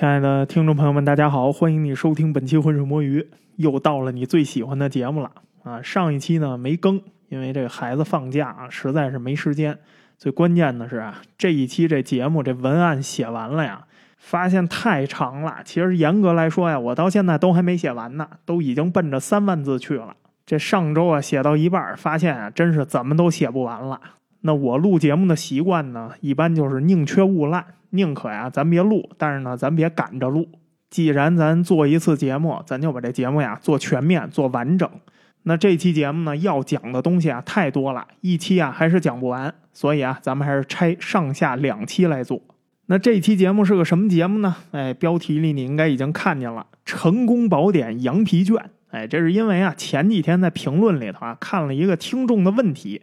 亲爱的听众朋友们，大家好，欢迎你收听本期《浑水摸鱼》，又到了你最喜欢的节目了啊！上一期呢没更，因为这个孩子放假啊，实在是没时间。最关键的是啊，这一期这节目这文案写完了呀，发现太长了。其实严格来说呀，我到现在都还没写完呢，都已经奔着三万字去了。这上周啊写到一半，发现啊真是怎么都写不完了。那我录节目的习惯呢，一般就是宁缺毋滥，宁可呀咱别录，但是呢咱别赶着录。既然咱做一次节目，咱就把这节目呀做全面、做完整。那这期节目呢要讲的东西啊太多了，一期啊还是讲不完，所以啊咱们还是拆上下两期来做。那这期节目是个什么节目呢？哎，标题里你应该已经看见了，《成功宝典羊皮卷》。哎，这是因为啊前几天在评论里头啊看了一个听众的问题。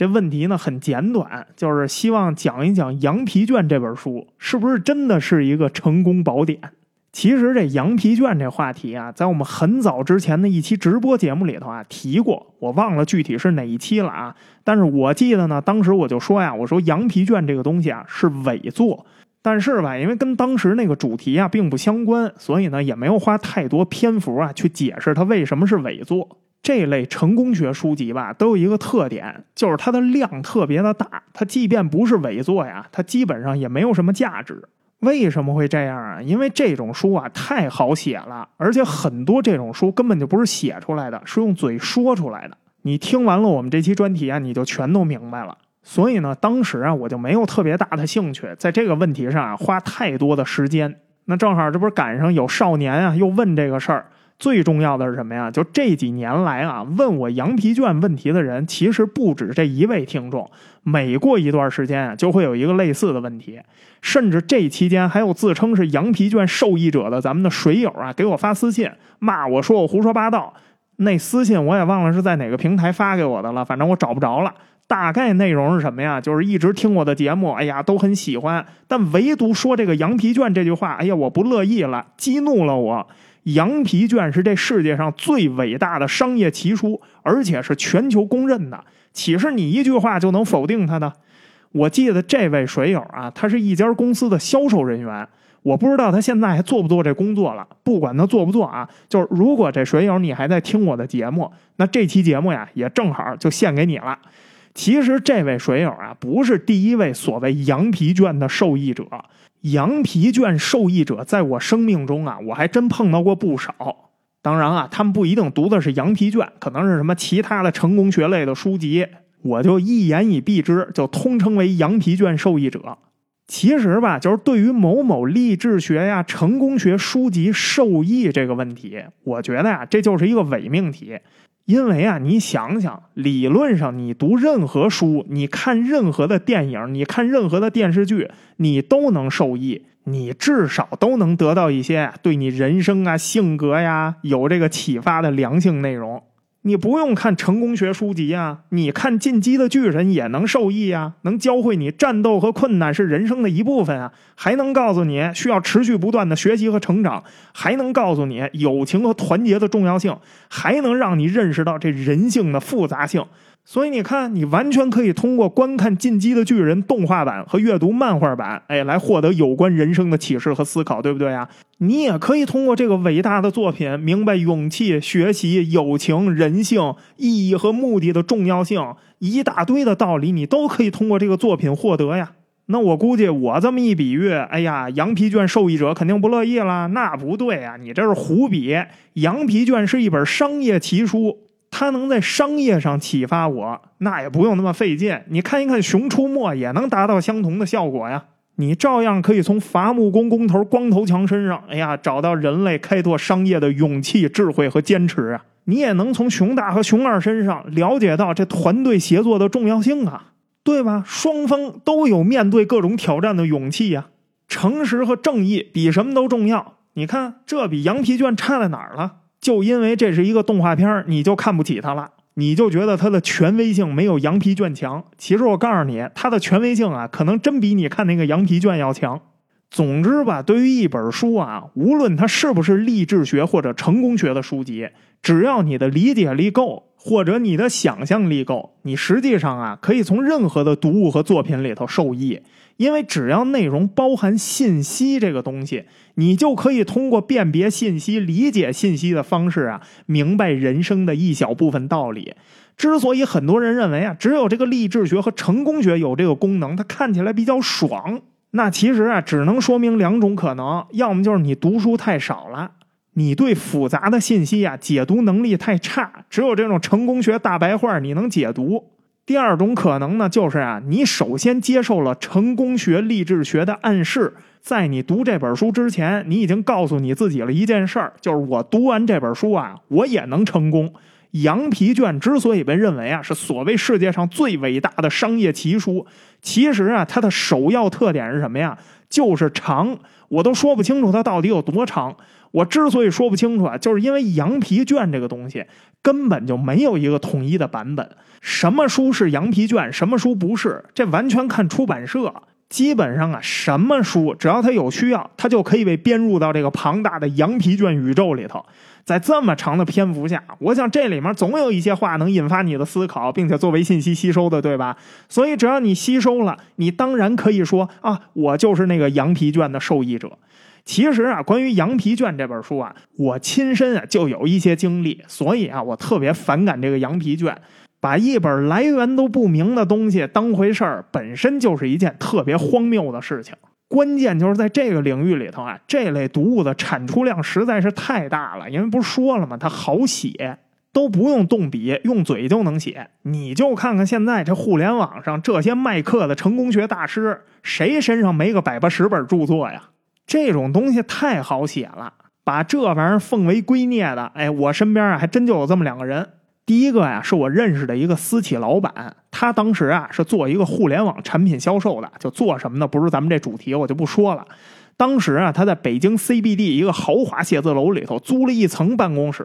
这问题呢很简短，就是希望讲一讲《羊皮卷》这本书是不是真的是一个成功宝典。其实这羊皮卷这话题啊，在我们很早之前的一期直播节目里头啊提过，我忘了具体是哪一期了啊。但是我记得呢，当时我就说呀，我说羊皮卷这个东西啊是伪作，但是吧，因为跟当时那个主题啊并不相关，所以呢也没有花太多篇幅啊去解释它为什么是伪作。这类成功学书籍吧，都有一个特点，就是它的量特别的大。它即便不是伪作呀，它基本上也没有什么价值。为什么会这样啊？因为这种书啊太好写了，而且很多这种书根本就不是写出来的，是用嘴说出来的。你听完了我们这期专题啊，你就全都明白了。所以呢，当时啊，我就没有特别大的兴趣在这个问题上啊花太多的时间。那正好这不是赶上有少年啊又问这个事儿。最重要的是什么呀？就这几年来啊，问我羊皮卷问题的人，其实不止这一位听众。每过一段时间，就会有一个类似的问题，甚至这期间还有自称是羊皮卷受益者的咱们的水友啊，给我发私信骂我说我胡说八道。那私信我也忘了是在哪个平台发给我的了，反正我找不着了。大概内容是什么呀？就是一直听我的节目，哎呀，都很喜欢，但唯独说这个羊皮卷这句话，哎呀，我不乐意了，激怒了我。羊皮卷是这世界上最伟大的商业奇书，而且是全球公认的。岂是你一句话就能否定它的？我记得这位水友啊，他是一家公司的销售人员，我不知道他现在还做不做这工作了。不管他做不做啊，就是如果这水友你还在听我的节目，那这期节目呀也正好就献给你了。其实这位水友啊，不是第一位所谓羊皮卷的受益者。羊皮卷受益者，在我生命中啊，我还真碰到过不少。当然啊，他们不一定读的是羊皮卷，可能是什么其他的成功学类的书籍，我就一言以蔽之，就通称为羊皮卷受益者。其实吧，就是对于某某励志学呀、成功学书籍受益这个问题，我觉得呀，这就是一个伪命题。因为啊，你想想，理论上你读任何书，你看任何的电影，你看任何的电视剧，你都能受益，你至少都能得到一些对你人生啊、性格呀有这个启发的良性内容。你不用看成功学书籍啊，你看《进击的巨人》也能受益啊，能教会你战斗和困难是人生的一部分啊，还能告诉你需要持续不断的学习和成长，还能告诉你友情和团结的重要性，还能让你认识到这人性的复杂性。所以你看，你完全可以通过观看《进击的巨人》动画版和阅读漫画版，哎，来获得有关人生的启示和思考，对不对啊？你也可以通过这个伟大的作品，明白勇气、学习、友情、人性、意义和目的的重要性，一大堆的道理，你都可以通过这个作品获得呀。那我估计我这么一比喻，哎呀，羊皮卷受益者肯定不乐意了。那不对啊，你这是胡比。羊皮卷是一本商业奇书。它能在商业上启发我，那也不用那么费劲。你看一看《熊出没》，也能达到相同的效果呀。你照样可以从伐木工工头光头强身上，哎呀，找到人类开拓商业的勇气、智慧和坚持啊。你也能从熊大和熊二身上了解到这团队协作的重要性啊，对吧？双方都有面对各种挑战的勇气呀。诚实和正义比什么都重要。你看，这比羊皮卷差在哪儿了？就因为这是一个动画片你就看不起它了，你就觉得它的权威性没有羊皮卷强。其实我告诉你，它的权威性啊，可能真比你看那个羊皮卷要强。总之吧，对于一本书啊，无论它是不是励志学或者成功学的书籍，只要你的理解力够，或者你的想象力够，你实际上啊可以从任何的读物和作品里头受益，因为只要内容包含信息这个东西，你就可以通过辨别信息、理解信息的方式啊，明白人生的一小部分道理。之所以很多人认为啊，只有这个励志学和成功学有这个功能，它看起来比较爽，那其实啊，只能说明两种可能：要么就是你读书太少了。你对复杂的信息啊解读能力太差，只有这种成功学大白话你能解读。第二种可能呢，就是啊，你首先接受了成功学、励志学的暗示，在你读这本书之前，你已经告诉你自己了一件事儿，就是我读完这本书啊，我也能成功。羊皮卷之所以被认为啊是所谓世界上最伟大的商业奇书，其实啊它的首要特点是什么呀？就是长，我都说不清楚它到底有多长。我之所以说不清楚啊，就是因为羊皮卷这个东西根本就没有一个统一的版本。什么书是羊皮卷，什么书不是，这完全看出版社。基本上啊，什么书只要它有需要，它就可以被编入到这个庞大的羊皮卷宇宙里头。在这么长的篇幅下，我想这里面总有一些话能引发你的思考，并且作为信息吸收的，对吧？所以只要你吸收了，你当然可以说啊，我就是那个羊皮卷的受益者。其实啊，关于《羊皮卷》这本书啊，我亲身啊就有一些经历，所以啊，我特别反感这个羊皮卷。把一本来源都不明的东西当回事儿，本身就是一件特别荒谬的事情。关键就是在这个领域里头啊，这类读物的产出量实在是太大了。因为不是说了吗？它好写，都不用动笔，用嘴就能写。你就看看现在这互联网上这些卖课的成功学大师，谁身上没个百八十本著作呀？这种东西太好写了，把这玩意儿奉为圭臬的，哎，我身边啊还真就有这么两个人。第一个呀，是我认识的一个私企老板，他当时啊是做一个互联网产品销售的，就做什么呢？不是咱们这主题，我就不说了。当时啊，他在北京 CBD 一个豪华写字楼里头租了一层办公室。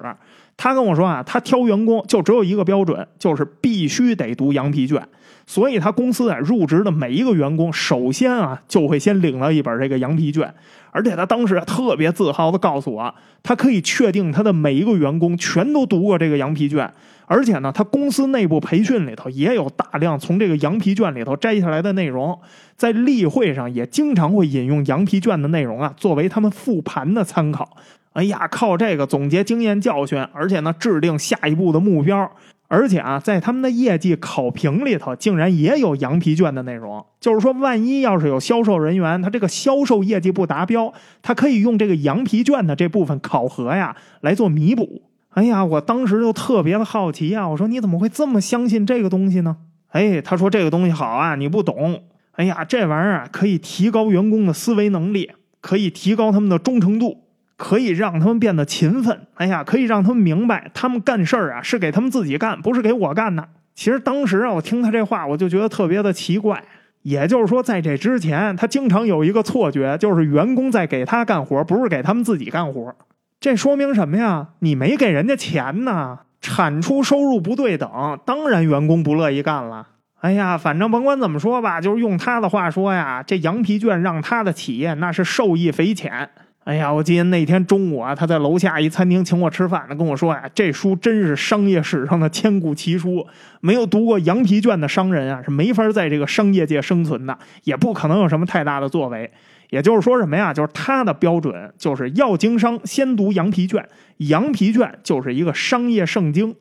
他跟我说啊，他挑员工就只有一个标准，就是必须得读羊皮卷。所以他公司啊入职的每一个员工，首先啊就会先领了一本这个羊皮卷。而且他当时特别自豪地告诉我，他可以确定他的每一个员工全都读过这个羊皮卷。而且呢，他公司内部培训里头也有大量从这个羊皮卷里头摘下来的内容，在例会上也经常会引用羊皮卷的内容啊，作为他们复盘的参考。哎呀，靠这个总结经验教训，而且呢，制定下一步的目标。而且啊，在他们的业绩考评里头，竟然也有羊皮卷的内容。就是说，万一要是有销售人员他这个销售业绩不达标，他可以用这个羊皮卷的这部分考核呀来做弥补。哎呀，我当时就特别的好奇啊，我说你怎么会这么相信这个东西呢？哎，他说这个东西好啊，你不懂。哎呀，这玩意儿可以提高员工的思维能力，可以提高他们的忠诚度。可以让他们变得勤奋，哎呀，可以让他们明白，他们干事儿啊是给他们自己干，不是给我干的。其实当时啊，我听他这话，我就觉得特别的奇怪。也就是说，在这之前，他经常有一个错觉，就是员工在给他干活，不是给他们自己干活。这说明什么呀？你没给人家钱呢，产出收入不对等，当然员工不乐意干了。哎呀，反正甭管怎么说吧，就是用他的话说呀，这羊皮卷让他的企业那是受益匪浅。哎呀，我记得那天中午啊，他在楼下一餐厅请我吃饭呢，跟我说呀，这书真是商业史上的千古奇书，没有读过羊皮卷的商人啊，是没法在这个商业界生存的，也不可能有什么太大的作为。也就是说什么呀？就是他的标准就是要经商，先读羊皮卷，羊皮卷就是一个商业圣经。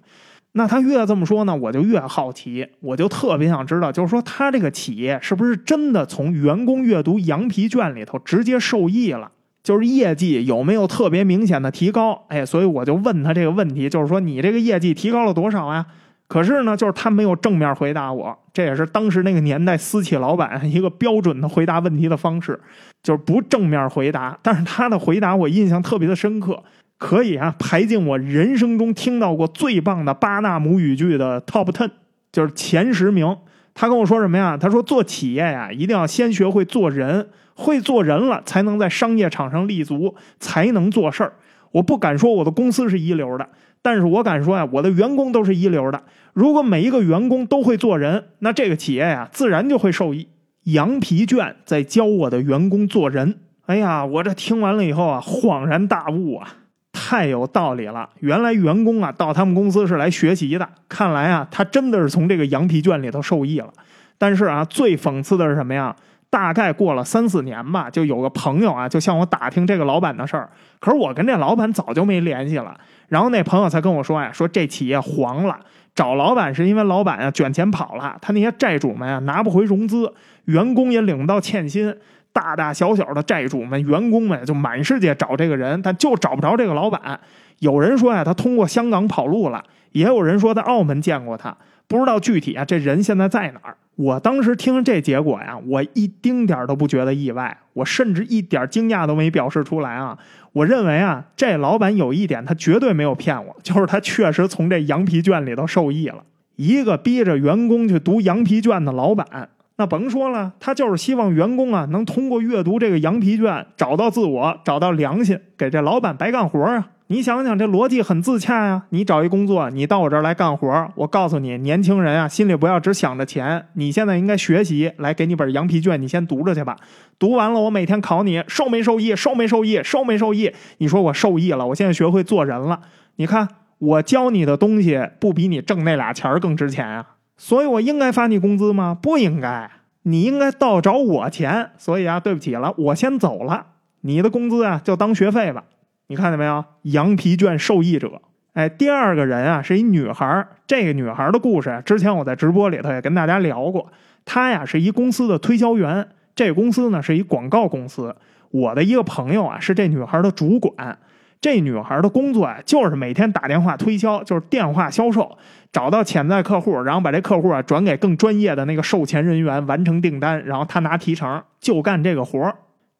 那他越这么说呢，我就越好奇，我就特别想知道，就是说他这个企业是不是真的从员工阅读羊皮卷里头直接受益了？就是业绩有没有特别明显的提高？哎，所以我就问他这个问题，就是说你这个业绩提高了多少呀？可是呢，就是他没有正面回答我，这也是当时那个年代私企老板一个标准的回答问题的方式，就是不正面回答。但是他的回答我印象特别的深刻，可以啊排进我人生中听到过最棒的巴纳姆语句的 top ten，就是前十名。他跟我说什么呀？他说做企业呀，一定要先学会做人。会做人了，才能在商业场上立足，才能做事儿。我不敢说我的公司是一流的，但是我敢说呀，我的员工都是一流的。如果每一个员工都会做人，那这个企业呀，自然就会受益。羊皮卷在教我的员工做人。哎呀，我这听完了以后啊，恍然大悟啊！太有道理了。原来员工啊到他们公司是来学习的，看来啊他真的是从这个羊皮卷里头受益了。但是啊，最讽刺的是什么呀？大概过了三四年吧，就有个朋友啊，就向我打听这个老板的事儿。可是我跟这老板早就没联系了。然后那朋友才跟我说呀，说这企业黄了，找老板是因为老板啊卷钱跑了，他那些债主们啊拿不回融资，员工也领不到欠薪，大大小小的债主们、员工们就满世界找这个人，但就找不着这个老板。有人说呀，他通过香港跑路了，也有人说在澳门见过他。不知道具体啊，这人现在在哪儿？我当时听这结果呀，我一丁点儿都不觉得意外，我甚至一点惊讶都没表示出来啊。我认为啊，这老板有一点他绝对没有骗我，就是他确实从这羊皮卷里头受益了。一个逼着员工去读羊皮卷的老板，那甭说了，他就是希望员工啊能通过阅读这个羊皮卷找到自我，找到良心，给这老板白干活啊。你想想，这逻辑很自洽呀！你找一工作，你到我这儿来干活我告诉你，年轻人啊，心里不要只想着钱。你现在应该学习，来给你本羊皮卷，你先读着去吧。读完了，我每天考你，受没受益？受没受益？受没受益？你说我受益了，我现在学会做人了。你看，我教你的东西不比你挣那俩钱更值钱啊？所以我应该发你工资吗？不应该，你应该倒找我钱。所以啊，对不起了，我先走了，你的工资啊就当学费吧。你看见没有？羊皮卷受益者，哎，第二个人啊是一女孩这个女孩的故事，之前我在直播里头也跟大家聊过。她呀是一公司的推销员，这公司呢是一广告公司。我的一个朋友啊是这女孩的主管。这女孩的工作啊就是每天打电话推销，就是电话销售，找到潜在客户，然后把这客户啊转给更专业的那个售前人员，完成订单，然后她拿提成，就干这个活儿。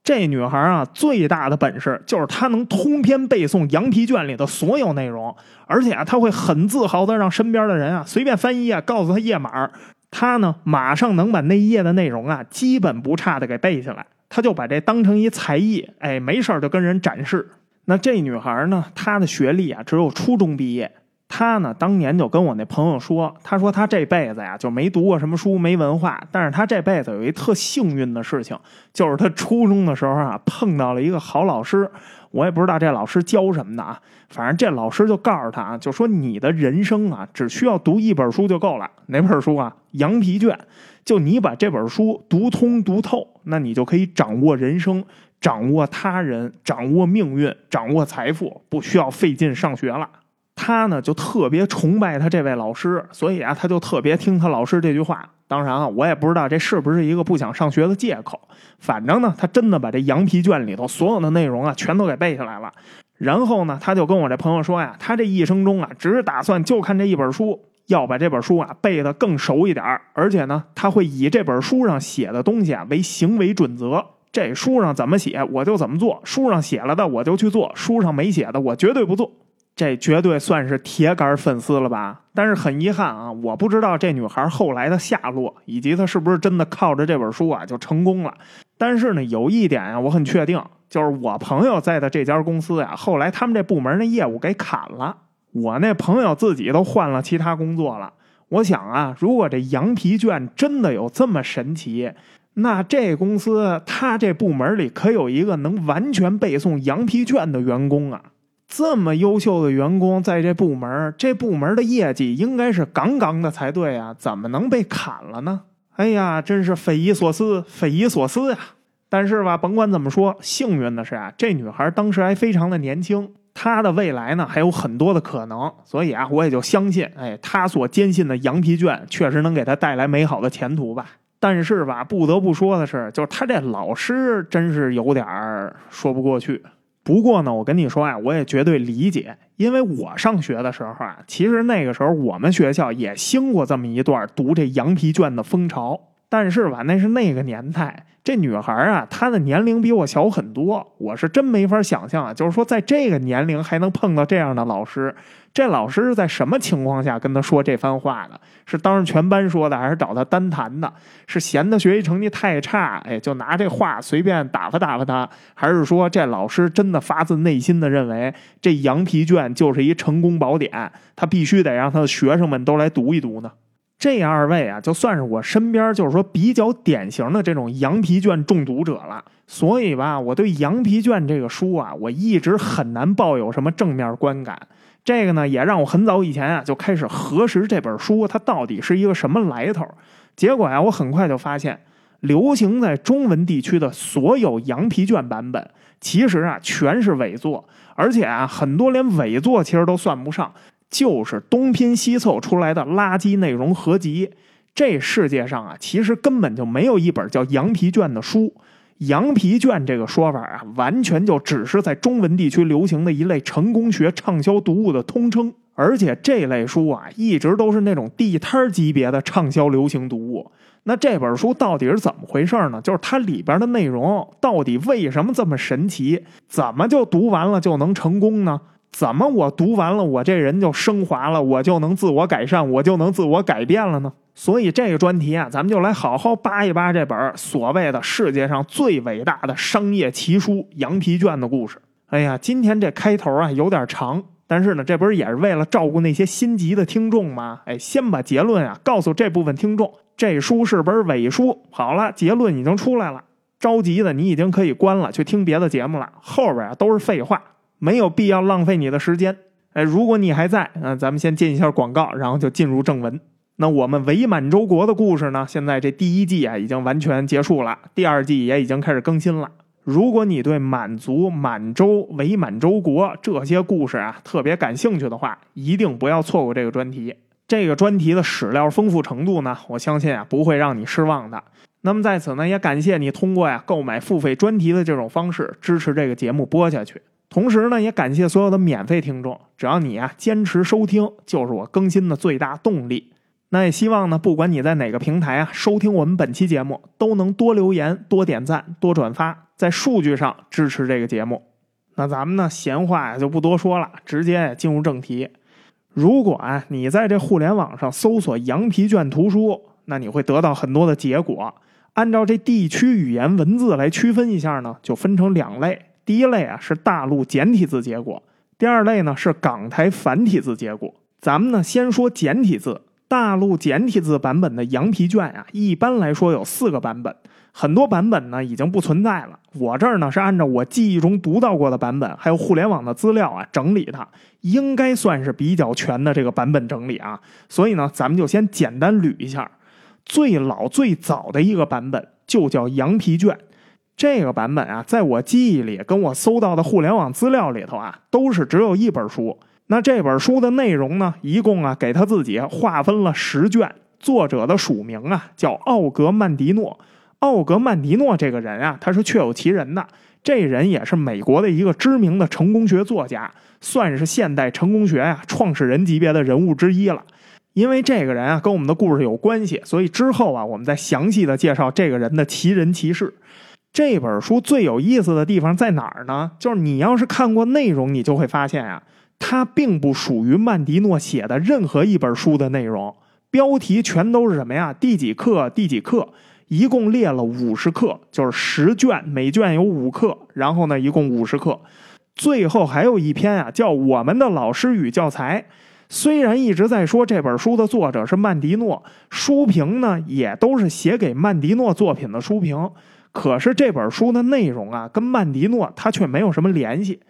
这女孩啊，最大的本事就是她能通篇背诵羊皮卷里的所有内容，而且啊，她会很自豪的让身边的人啊随便翻一页，告诉她页码，她呢马上能把那一页的内容啊基本不差的给背下来。她就把这当成一才艺，哎，没事就跟人展示。那这女孩呢，她的学历啊只有初中毕业。他呢，当年就跟我那朋友说，他说他这辈子呀就没读过什么书，没文化，但是他这辈子有一特幸运的事情，就是他初中的时候啊碰到了一个好老师。我也不知道这老师教什么的啊，反正这老师就告诉他啊，就说你的人生啊只需要读一本书就够了。哪本书啊？羊皮卷。就你把这本书读通读透，那你就可以掌握人生，掌握他人，掌握命运，掌握财富，不需要费劲上学了。他呢就特别崇拜他这位老师，所以啊，他就特别听他老师这句话。当然啊，我也不知道这是不是一个不想上学的借口。反正呢，他真的把这羊皮卷里头所有的内容啊，全都给背下来了。然后呢，他就跟我这朋友说呀，他这一生中啊，只打算就看这一本书，要把这本书啊背得更熟一点而且呢，他会以这本书上写的东西啊为行为准则。这书上怎么写，我就怎么做；书上写了的，我就去做；书上没写的，我绝对不做。这绝对算是铁杆粉丝了吧？但是很遗憾啊，我不知道这女孩后来的下落，以及她是不是真的靠着这本书啊就成功了。但是呢，有一点啊，我很确定，就是我朋友在的这家公司呀，后来他们这部门的业务给砍了，我那朋友自己都换了其他工作了。我想啊，如果这羊皮卷真的有这么神奇，那这公司他这部门里可有一个能完全背诵羊皮卷的员工啊！这么优秀的员工在这部门，这部门的业绩应该是杠杠的才对啊，怎么能被砍了呢？哎呀，真是匪夷所思，匪夷所思呀！但是吧，甭管怎么说，幸运的是啊，这女孩当时还非常的年轻，她的未来呢还有很多的可能，所以啊，我也就相信，哎，她所坚信的羊皮卷确实能给她带来美好的前途吧。但是吧，不得不说的是，就是她这老师真是有点说不过去。不过呢，我跟你说啊，我也绝对理解，因为我上学的时候啊，其实那个时候我们学校也兴过这么一段读这羊皮卷的风潮。但是吧，那是那个年代，这女孩啊，她的年龄比我小很多，我是真没法想象啊。就是说，在这个年龄还能碰到这样的老师，这老师是在什么情况下跟她说这番话的？是当着全班说的，还是找她单谈的？是嫌她学习成绩太差，哎，就拿这话随便打发打发她？还是说这老师真的发自内心的认为这羊皮卷就是一成功宝典，他必须得让他的学生们都来读一读呢？这二位啊，就算是我身边就是说比较典型的这种羊皮卷中毒者了。所以吧，我对羊皮卷这个书啊，我一直很难抱有什么正面观感。这个呢，也让我很早以前啊就开始核实这本书它到底是一个什么来头。结果呀，我很快就发现，流行在中文地区的所有羊皮卷版本，其实啊全是伪作，而且啊很多连伪作其实都算不上，就是东拼西凑出来的垃圾内容合集。这世界上啊，其实根本就没有一本叫羊皮卷的书。羊皮卷这个说法啊，完全就只是在中文地区流行的一类成功学畅销读物的通称，而且这类书啊，一直都是那种地摊级别的畅销流行读物。那这本书到底是怎么回事呢？就是它里边的内容到底为什么这么神奇？怎么就读完了就能成功呢？怎么我读完了我这人就升华了，我就能自我改善，我就能自我改变了呢？所以这个专题啊，咱们就来好好扒一扒这本所谓的世界上最伟大的商业奇书《羊皮卷》的故事。哎呀，今天这开头啊有点长，但是呢，这不是也是为了照顾那些心急的听众吗？哎，先把结论啊告诉这部分听众，这书是本伪书。好了，结论已经出来了，着急的你已经可以关了，去听别的节目了。后边啊都是废话，没有必要浪费你的时间。哎，如果你还在，嗯，咱们先进一下广告，然后就进入正文。那我们伪满洲国的故事呢？现在这第一季啊已经完全结束了，第二季也已经开始更新了。如果你对满族、满洲、伪满洲国这些故事啊特别感兴趣的话，一定不要错过这个专题。这个专题的史料丰富程度呢，我相信啊不会让你失望的。那么在此呢，也感谢你通过呀购买付费专题的这种方式支持这个节目播下去。同时呢，也感谢所有的免费听众，只要你啊坚持收听，就是我更新的最大动力。那也希望呢，不管你在哪个平台啊收听我们本期节目，都能多留言、多点赞、多转发，在数据上支持这个节目。那咱们呢，闲话就不多说了，直接进入正题。如果啊你在这互联网上搜索“羊皮卷图书”，那你会得到很多的结果。按照这地区语言文字来区分一下呢，就分成两类。第一类啊是大陆简体字结果，第二类呢是港台繁体字结果。咱们呢先说简体字。大陆简体字版本的羊皮卷啊，一般来说有四个版本，很多版本呢已经不存在了。我这儿呢是按照我记忆中读到过的版本，还有互联网的资料啊整理的，应该算是比较全的这个版本整理啊。所以呢，咱们就先简单捋一下，最老最早的一个版本就叫羊皮卷。这个版本啊，在我记忆里跟我搜到的互联网资料里头啊，都是只有一本书。那这本书的内容呢，一共啊给他自己划分了十卷，作者的署名啊叫奥格曼迪诺。奥格曼迪诺这个人啊，他是确有其人的，这人也是美国的一个知名的成功学作家，算是现代成功学呀创始人级别的人物之一了。因为这个人啊跟我们的故事有关系，所以之后啊我们再详细的介绍这个人的奇人奇事。这本书最有意思的地方在哪儿呢？就是你要是看过内容，你就会发现啊。它并不属于曼迪诺写的任何一本书的内容，标题全都是什么呀？第几课？第几课？一共列了五十课，就是十卷，每卷有五课，然后呢，一共五十课。最后还有一篇啊，叫《我们的老师与教材》。虽然一直在说这本书的作者是曼迪诺，书评呢也都是写给曼迪诺作品的书评，可是这本书的内容啊，跟曼迪诺他却没有什么联系。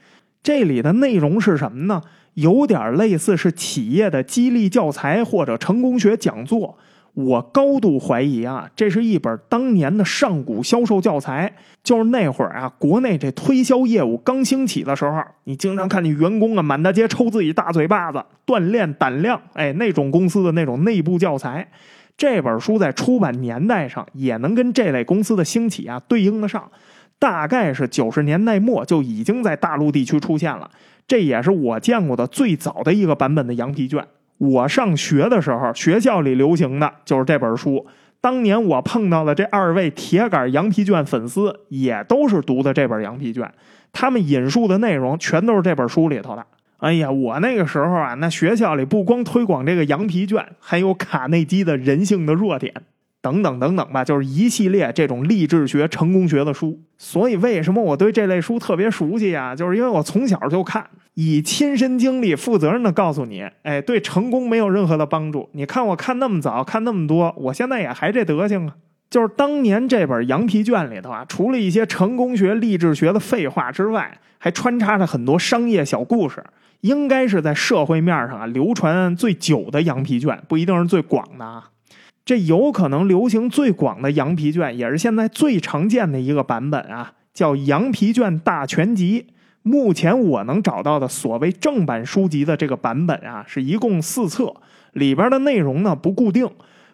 这里的内容是什么呢？有点类似是企业的激励教材或者成功学讲座。我高度怀疑啊，这是一本当年的上古销售教材。就是那会儿啊，国内这推销业务刚兴起的时候，你经常看见员工啊满大街抽自己大嘴巴子，锻炼胆量。哎，那种公司的那种内部教材，这本书在出版年代上也能跟这类公司的兴起啊对应得上。大概是九十年代末就已经在大陆地区出现了，这也是我见过的最早的一个版本的羊皮卷。我上学的时候，学校里流行的就是这本书。当年我碰到的这二位铁杆羊皮卷粉丝，也都是读的这本羊皮卷。他们引述的内容全都是这本书里头的。哎呀，我那个时候啊，那学校里不光推广这个羊皮卷，还有卡内基的人性的弱点。等等等等吧，就是一系列这种励志学、成功学的书。所以为什么我对这类书特别熟悉啊？就是因为我从小就看，以亲身经历负责任的告诉你，哎，对成功没有任何的帮助。你看我看那么早，看那么多，我现在也还这德行啊。就是当年这本羊皮卷里头啊，除了一些成功学、励志学的废话之外，还穿插着很多商业小故事。应该是在社会面上啊流传最久的羊皮卷，不一定是最广的啊。这有可能流行最广的羊皮卷，也是现在最常见的一个版本啊，叫《羊皮卷大全集》。目前我能找到的所谓正版书籍的这个版本啊，是一共四册，里边的内容呢不固定。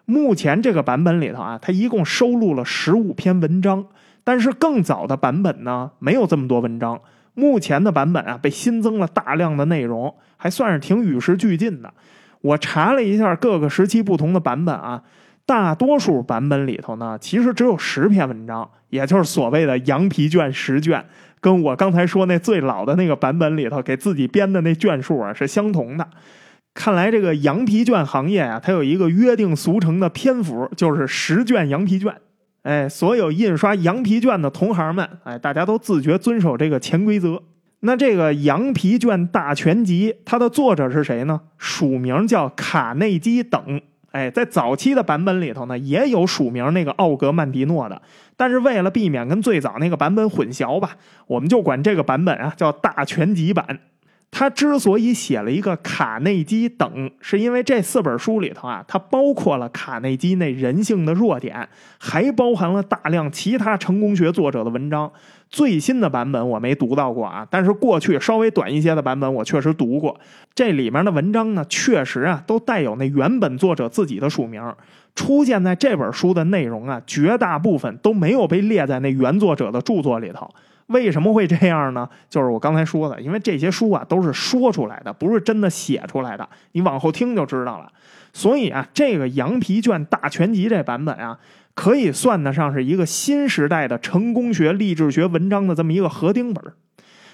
目前这个版本里头啊，它一共收录了十五篇文章，但是更早的版本呢，没有这么多文章。目前的版本啊，被新增了大量的内容，还算是挺与时俱进的。我查了一下各个时期不同的版本啊，大多数版本里头呢，其实只有十篇文章，也就是所谓的羊皮卷十卷。跟我刚才说那最老的那个版本里头给自己编的那卷数啊是相同的。看来这个羊皮卷行业啊，它有一个约定俗成的篇幅，就是十卷羊皮卷。哎，所有印刷羊皮卷的同行们，哎，大家都自觉遵守这个潜规则。那这个羊皮卷大全集，它的作者是谁呢？署名叫卡内基等。哎，在早期的版本里头呢，也有署名那个奥格曼迪诺的，但是为了避免跟最早那个版本混淆吧，我们就管这个版本啊叫大全集版。他之所以写了一个卡内基等，是因为这四本书里头啊，它包括了卡内基那人性的弱点，还包含了大量其他成功学作者的文章。最新的版本我没读到过啊，但是过去稍微短一些的版本我确实读过。这里面的文章呢，确实啊都带有那原本作者自己的署名。出现在这本书的内容啊，绝大部分都没有被列在那原作者的著作里头。为什么会这样呢？就是我刚才说的，因为这些书啊都是说出来的，不是真的写出来的。你往后听就知道了。所以啊，这个羊皮卷大全集这版本啊，可以算得上是一个新时代的成功学、励志学文章的这么一个合订本。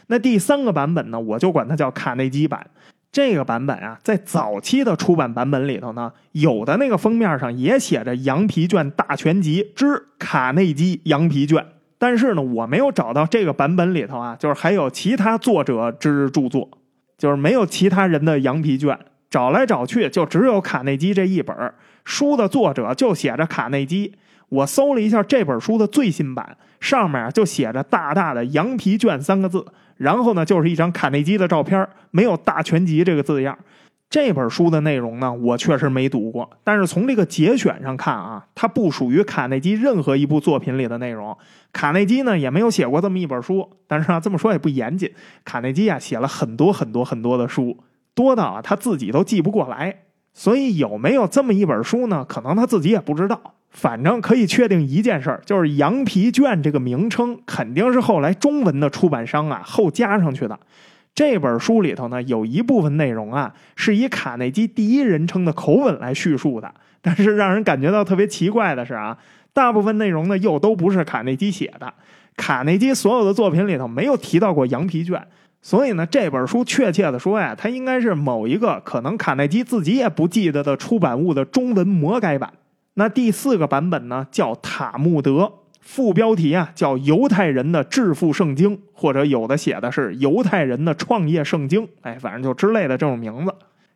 那第三个版本呢，我就管它叫卡内基版。这个版本啊，在早期的出版版本里头呢，有的那个封面上也写着“羊皮卷大全集之卡内基羊皮卷”。但是呢，我没有找到这个版本里头啊，就是还有其他作者之著作，就是没有其他人的羊皮卷。找来找去，就只有卡内基这一本书的作者就写着卡内基。我搜了一下这本书的最新版，上面就写着大大的“羊皮卷”三个字，然后呢就是一张卡内基的照片，没有“大全集”这个字样。这本书的内容呢，我确实没读过，但是从这个节选上看啊，它不属于卡内基任何一部作品里的内容。卡内基呢也没有写过这么一本书，但是啊这么说也不严谨。卡内基啊写了很多很多很多的书，多到啊他自己都记不过来。所以有没有这么一本书呢？可能他自己也不知道。反正可以确定一件事儿，就是“羊皮卷”这个名称肯定是后来中文的出版商啊后加上去的。这本书里头呢，有一部分内容啊，是以卡内基第一人称的口吻来叙述的。但是让人感觉到特别奇怪的是啊，大部分内容呢又都不是卡内基写的。卡内基所有的作品里头没有提到过羊皮卷，所以呢，这本书确切的说呀，它应该是某一个可能卡内基自己也不记得的出版物的中文魔改版。那第四个版本呢，叫塔木德。副标题啊，叫《犹太人的致富圣经》，或者有的写的是《犹太人的创业圣经》，哎，反正就之类的这种名字。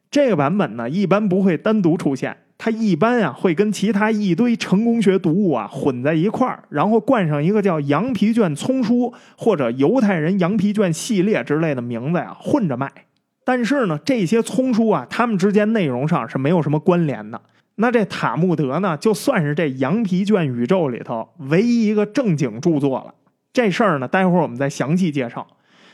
这个版本呢，一般不会单独出现，它一般啊会跟其他一堆成功学读物啊混在一块儿，然后冠上一个叫“羊皮卷丛书”或者“犹太人羊皮卷系列”之类的名字呀，混着卖。但是呢，这些丛书啊，它们之间内容上是没有什么关联的。那这塔木德呢，就算是这羊皮卷宇宙里头唯一一个正经著作了。这事儿呢，待会儿我们再详细介绍。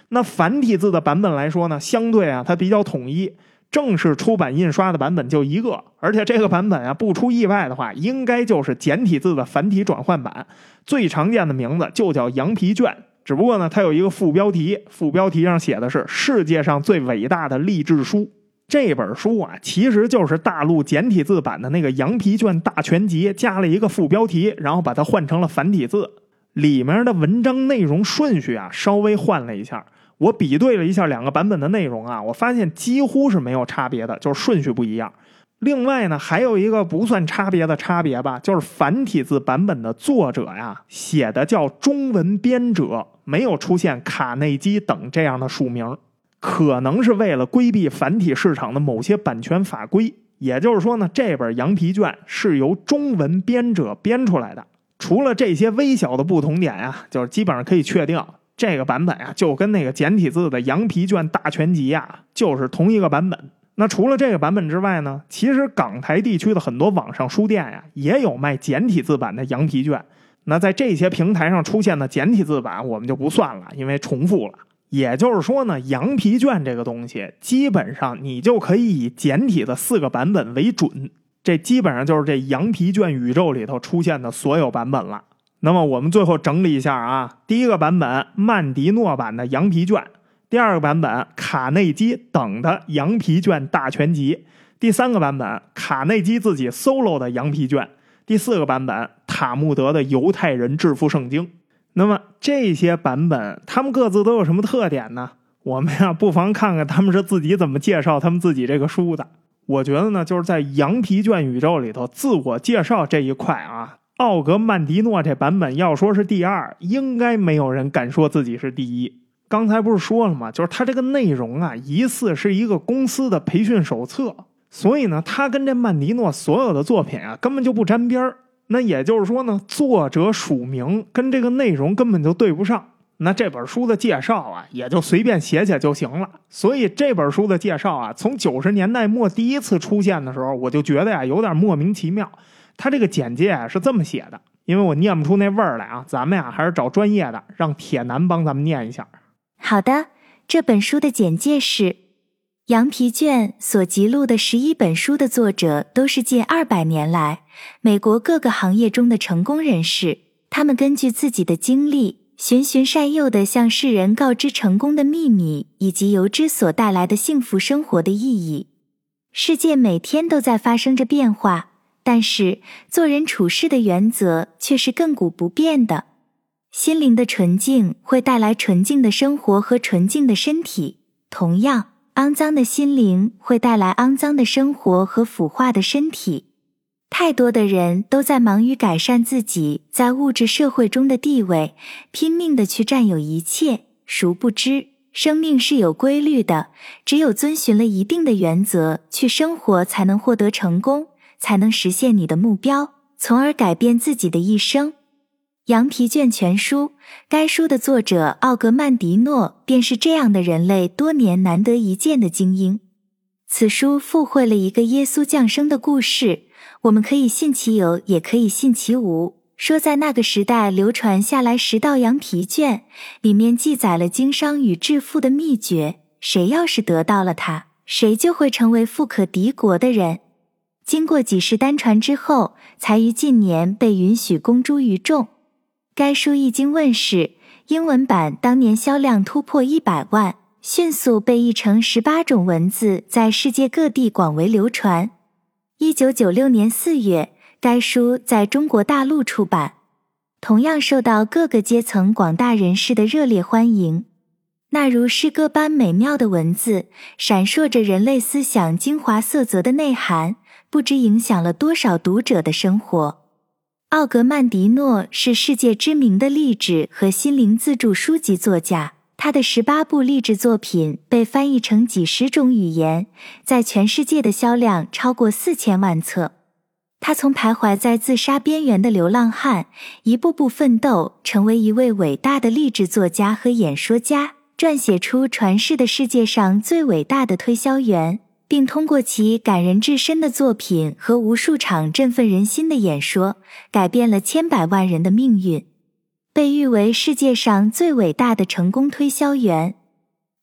那繁体字的版本来说呢，相对啊，它比较统一，正式出版印刷的版本就一个，而且这个版本啊，不出意外的话，应该就是简体字的繁体转换版。最常见的名字就叫羊皮卷，只不过呢，它有一个副标题，副标题上写的是世界上最伟大的励志书。这本书啊，其实就是大陆简体字版的那个羊皮卷大全集，加了一个副标题，然后把它换成了繁体字。里面的文章内容顺序啊，稍微换了一下。我比对了一下两个版本的内容啊，我发现几乎是没有差别的，就是顺序不一样。另外呢，还有一个不算差别的差别吧，就是繁体字版本的作者呀，写的叫中文编者，没有出现卡内基等这样的署名。可能是为了规避繁体市场的某些版权法规。也就是说呢，这本羊皮卷是由中文编者编出来的。除了这些微小的不同点呀，就是基本上可以确定，这个版本呀就跟那个简体字的羊皮卷大全集呀就是同一个版本。那除了这个版本之外呢，其实港台地区的很多网上书店呀也有卖简体字版的羊皮卷。那在这些平台上出现的简体字版，我们就不算了，因为重复了。也就是说呢，羊皮卷这个东西，基本上你就可以以简体的四个版本为准。这基本上就是这羊皮卷宇宙里头出现的所有版本了。那么我们最后整理一下啊，第一个版本曼迪诺版的羊皮卷，第二个版本卡内基等的羊皮卷大全集，第三个版本卡内基自己 solo 的羊皮卷，第四个版本塔木德的犹太人致富圣经。那么这些版本，他们各自都有什么特点呢？我们呀，不妨看看他们是自己怎么介绍他们自己这个书的。我觉得呢，就是在羊皮卷宇宙里头，自我介绍这一块啊，奥格曼迪诺这版本要说是第二，应该没有人敢说自己是第一。刚才不是说了吗？就是它这个内容啊，疑似是一个公司的培训手册，所以呢，它跟这曼迪诺所有的作品啊，根本就不沾边儿。那也就是说呢，作者署名跟这个内容根本就对不上。那这本书的介绍啊，也就随便写写就行了。所以这本书的介绍啊，从九十年代末第一次出现的时候，我就觉得呀，有点莫名其妙。他这个简介啊是这么写的，因为我念不出那味儿来啊，咱们呀还是找专业的，让铁男帮咱们念一下。好的，这本书的简介是。羊皮卷所记录的十一本书的作者都是近二百年来美国各个行业中的成功人士。他们根据自己的经历，循循善诱地向世人告知成功的秘密以及由之所带来的幸福生活的意义。世界每天都在发生着变化，但是做人处事的原则却是亘古不变的。心灵的纯净会带来纯净的生活和纯净的身体。同样。肮脏的心灵会带来肮脏的生活和腐化的身体。太多的人都在忙于改善自己在物质社会中的地位，拼命的去占有一切，殊不知生命是有规律的。只有遵循了一定的原则去生活，才能获得成功，才能实现你的目标，从而改变自己的一生。《羊皮卷全书》，该书的作者奥格曼迪诺便是这样的人类多年难得一见的精英。此书附会了一个耶稣降生的故事，我们可以信其有，也可以信其无。说在那个时代流传下来十道羊皮卷，里面记载了经商与致富的秘诀。谁要是得到了它，谁就会成为富可敌国的人。经过几世单传之后，才于近年被允许公诸于众。该书一经问世，英文版当年销量突破一百万，迅速被译成十八种文字，在世界各地广为流传。一九九六年四月，该书在中国大陆出版，同样受到各个阶层广大人士的热烈欢迎。那如诗歌般美妙的文字，闪烁着人类思想精华色泽的内涵，不知影响了多少读者的生活。奥格曼迪诺是世界知名的励志和心灵自助书籍作家，他的十八部励志作品被翻译成几十种语言，在全世界的销量超过四千万册。他从徘徊在自杀边缘的流浪汉，一步步奋斗，成为一位伟大的励志作家和演说家，撰写出传世的世界上最伟大的推销员。并通过其感人至深的作品和无数场振奋人心的演说，改变了千百万人的命运，被誉为世界上最伟大的成功推销员。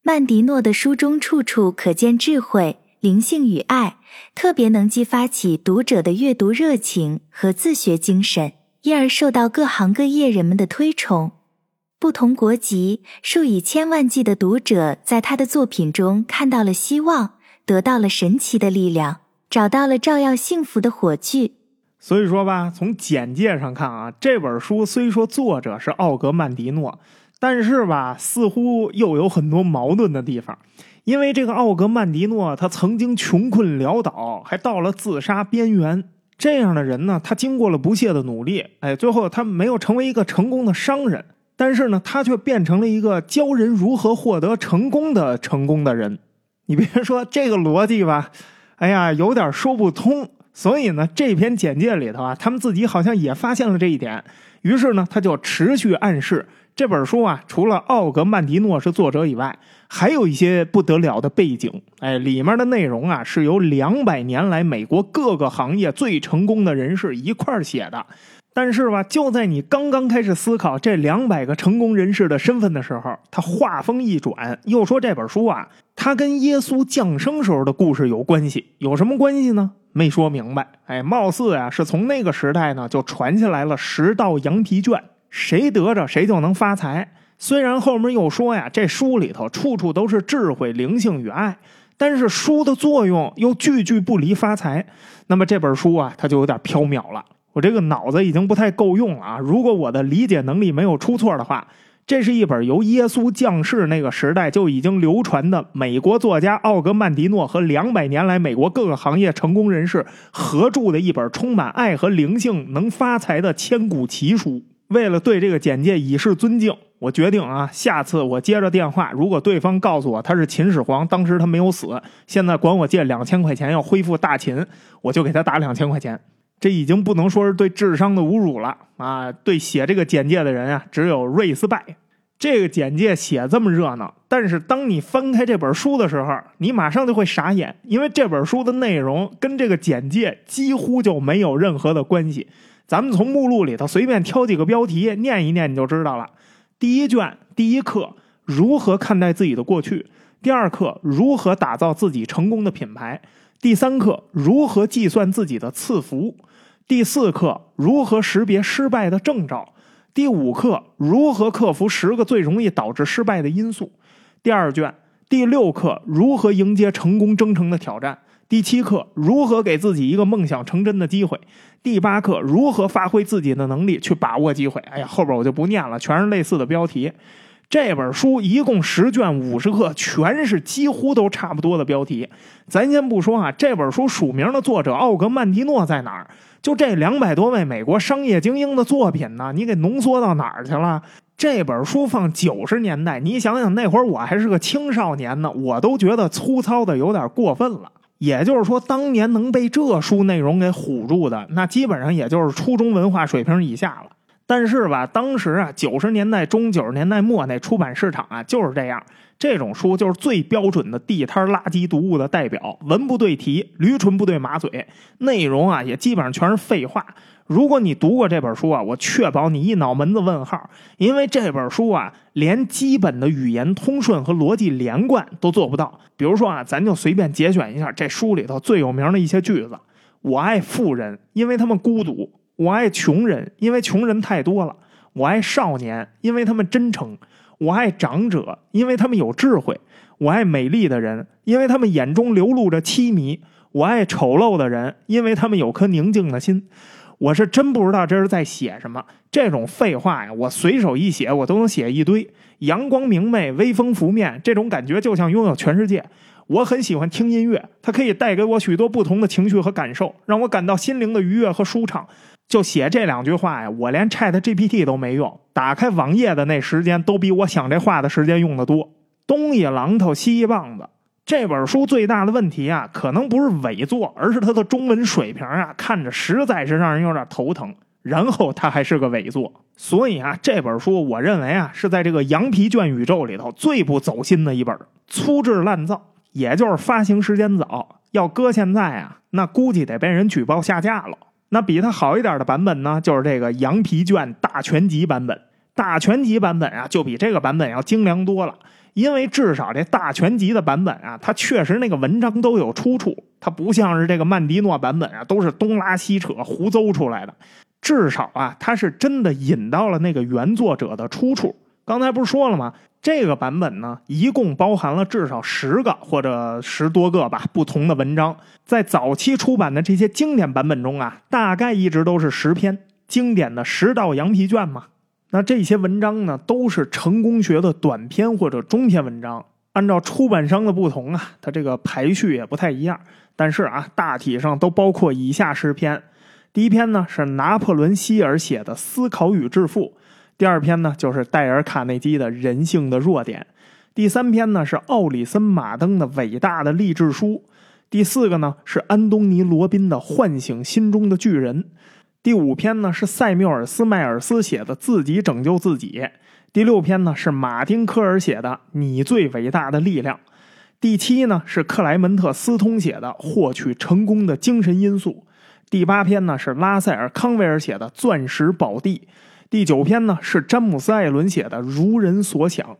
曼迪诺的书中处处可见智慧、灵性与爱，特别能激发起读者的阅读热情和自学精神，因而受到各行各业人们的推崇。不同国籍、数以千万计的读者在他的作品中看到了希望。得到了神奇的力量，找到了照耀幸福的火炬。所以说吧，从简介上看啊，这本书虽说作者是奥格曼迪诺，但是吧，似乎又有很多矛盾的地方。因为这个奥格曼迪诺，他曾经穷困潦倒，还到了自杀边缘。这样的人呢，他经过了不懈的努力，哎，最后他没有成为一个成功的商人。但是呢，他却变成了一个教人如何获得成功的成功的人。你别说这个逻辑吧，哎呀，有点说不通。所以呢，这篇简介里头啊，他们自己好像也发现了这一点。于是呢，他就持续暗示这本书啊，除了奥格曼迪诺是作者以外，还有一些不得了的背景。哎，里面的内容啊，是由两百年来美国各个行业最成功的人士一块写的。但是吧，就在你刚刚开始思考这两百个成功人士的身份的时候，他话锋一转，又说这本书啊，它跟耶稣降生时候的故事有关系。有什么关系呢？没说明白。哎，貌似呀，是从那个时代呢就传下来了十道羊皮卷，谁得着谁就能发财。虽然后面又说呀，这书里头处处都是智慧、灵性与爱，但是书的作用又句句不离发财。那么这本书啊，它就有点缥缈了。我这个脑子已经不太够用了啊！如果我的理解能力没有出错的话，这是一本由耶稣降世那个时代就已经流传的美国作家奥格曼迪诺和两百年来美国各个行业成功人士合著的一本充满爱和灵性、能发财的千古奇书。为了对这个简介以示尊敬，我决定啊，下次我接着电话，如果对方告诉我他是秦始皇，当时他没有死，现在管我借两千块钱要恢复大秦，我就给他打两千块钱。这已经不能说是对智商的侮辱了啊！对写这个简介的人啊，只有瑞斯拜。这个简介写这么热闹，但是当你翻开这本书的时候，你马上就会傻眼，因为这本书的内容跟这个简介几乎就没有任何的关系。咱们从目录里头随便挑几个标题念一念，你就知道了。第一卷第一课：如何看待自己的过去；第二课：如何打造自己成功的品牌；第三课：如何计算自己的赐福。第四课如何识别失败的征兆？第五课如何克服十个最容易导致失败的因素？第二卷第六课如何迎接成功征程的挑战？第七课如何给自己一个梦想成真的机会？第八课如何发挥自己的能力去把握机会？哎呀，后边我就不念了，全是类似的标题。这本书一共十卷五十课，全是几乎都差不多的标题。咱先不说啊，这本书署名的作者奥格曼迪诺在哪儿？就这两百多位美国商业精英的作品呢，你给浓缩到哪儿去了？这本书放九十年代，你想想那会儿我还是个青少年呢，我都觉得粗糙的有点过分了。也就是说，当年能被这书内容给唬住的，那基本上也就是初中文化水平以下了。但是吧，当时啊，九十年代中、九十年代末那出版市场啊，就是这样。这种书就是最标准的地摊垃圾读物的代表，文不对题，驴唇不对马嘴，内容啊也基本上全是废话。如果你读过这本书啊，我确保你一脑门子问号，因为这本书啊连基本的语言通顺和逻辑连贯都做不到。比如说啊，咱就随便节选一下这书里头最有名的一些句子：我爱富人，因为他们孤独；我爱穷人，因为穷人太多了；我爱少年，因为他们真诚。我爱长者，因为他们有智慧；我爱美丽的人，因为他们眼中流露着凄迷；我爱丑陋的人，因为他们有颗宁静的心。我是真不知道这是在写什么，这种废话呀，我随手一写，我都能写一堆。阳光明媚，微风拂面，这种感觉就像拥有全世界。我很喜欢听音乐，它可以带给我许多不同的情绪和感受，让我感到心灵的愉悦和舒畅。就写这两句话呀，我连 Chat GPT 都没用，打开网页的那时间都比我想这话的时间用的多。东一榔头西一棒子，这本书最大的问题啊，可能不是伪作，而是它的中文水平啊，看着实在是让人有点头疼。然后它还是个伪作，所以啊，这本书我认为啊，是在这个羊皮卷宇宙里头最不走心的一本，粗制滥造，也就是发行时间早。要搁现在啊，那估计得被人举报下架了。那比它好一点的版本呢，就是这个羊皮卷大全集版本。大全集版本啊，就比这个版本要精良多了。因为至少这大全集的版本啊，它确实那个文章都有出处，它不像是这个曼迪诺版本啊，都是东拉西扯胡诌出来的。至少啊，它是真的引到了那个原作者的出处。刚才不是说了吗？这个版本呢，一共包含了至少十个或者十多个吧不同的文章。在早期出版的这些经典版本中啊，大概一直都是十篇经典的十道羊皮卷嘛。那这些文章呢，都是成功学的短篇或者中篇文章。按照出版商的不同啊，它这个排序也不太一样。但是啊，大体上都包括以下十篇。第一篇呢是拿破仑希尔写的《思考与致富》。第二篇呢就是戴尔·卡内基的人性的弱点。第三篇呢是奥里森·马登的伟大的励志书，第四个呢是安东尼·罗宾的唤醒心中的巨人，第五篇呢是塞缪尔斯·迈尔斯写的自己拯救自己，第六篇呢是马丁·科尔写的你最伟大的力量，第七呢是克莱门特·斯通写的获取成功的精神因素，第八篇呢是拉塞尔·康维尔写的钻石宝地，第九篇呢是詹姆斯·艾伦写的如人所想。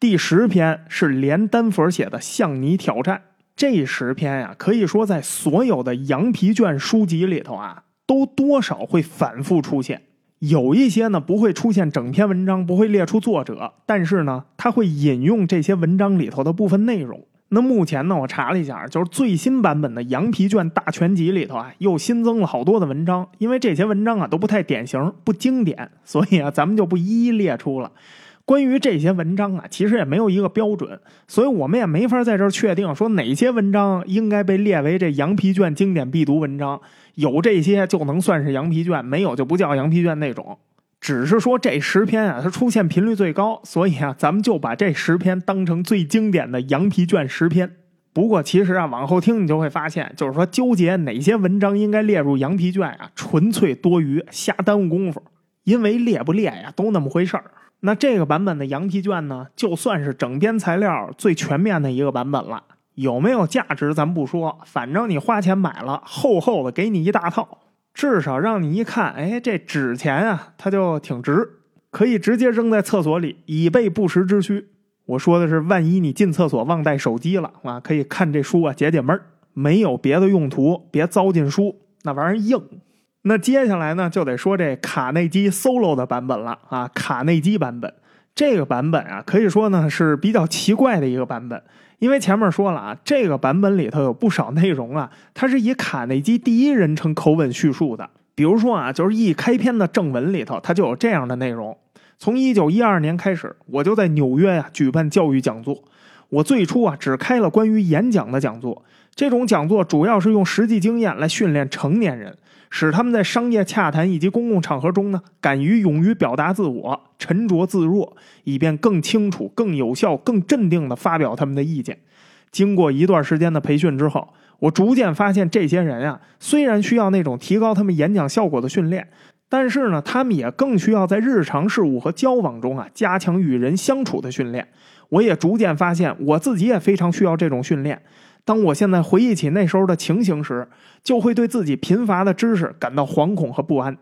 第十篇是连丹佛写的《向你挑战》，这十篇呀，可以说在所有的羊皮卷书籍里头啊，都多少会反复出现。有一些呢不会出现整篇文章，不会列出作者，但是呢，他会引用这些文章里头的部分内容。那目前呢，我查了一下，就是最新版本的羊皮卷大全集里头啊，又新增了好多的文章，因为这些文章啊都不太典型、不经典，所以啊，咱们就不一一列出了。关于这些文章啊，其实也没有一个标准，所以我们也没法在这儿确定说哪些文章应该被列为这羊皮卷经典必读文章。有这些就能算是羊皮卷，没有就不叫羊皮卷那种。只是说这十篇啊，它出现频率最高，所以啊，咱们就把这十篇当成最经典的羊皮卷十篇。不过其实啊，往后听你就会发现，就是说纠结哪些文章应该列入羊皮卷啊，纯粹多余，瞎耽误功夫。因为列不列呀，都那么回事儿。那这个版本的羊皮卷呢，就算是整编材料最全面的一个版本了。有没有价值咱不说，反正你花钱买了，厚厚的给你一大套，至少让你一看，哎，这纸钱啊，它就挺值，可以直接扔在厕所里，以备不时之需。我说的是，万一你进厕所忘带手机了啊，可以看这书啊解解闷儿没有别的用途，别糟践书，那玩意儿硬。那接下来呢，就得说这卡内基 solo 的版本了啊！卡内基版本这个版本啊，可以说呢是比较奇怪的一个版本，因为前面说了啊，这个版本里头有不少内容啊，它是以卡内基第一人称口吻叙述的。比如说啊，就是一开篇的正文里头，它就有这样的内容：从一九一二年开始，我就在纽约呀举办教育讲座。我最初啊只开了关于演讲的讲座，这种讲座主要是用实际经验来训练成年人。使他们在商业洽谈以及公共场合中呢，敢于勇于表达自我，沉着自若，以便更清楚、更有效、更镇定地发表他们的意见。经过一段时间的培训之后，我逐渐发现，这些人啊，虽然需要那种提高他们演讲效果的训练，但是呢，他们也更需要在日常事务和交往中啊，加强与人相处的训练。我也逐渐发现，我自己也非常需要这种训练。当我现在回忆起那时候的情形时，就会对自己贫乏的知识感到惶恐和不安。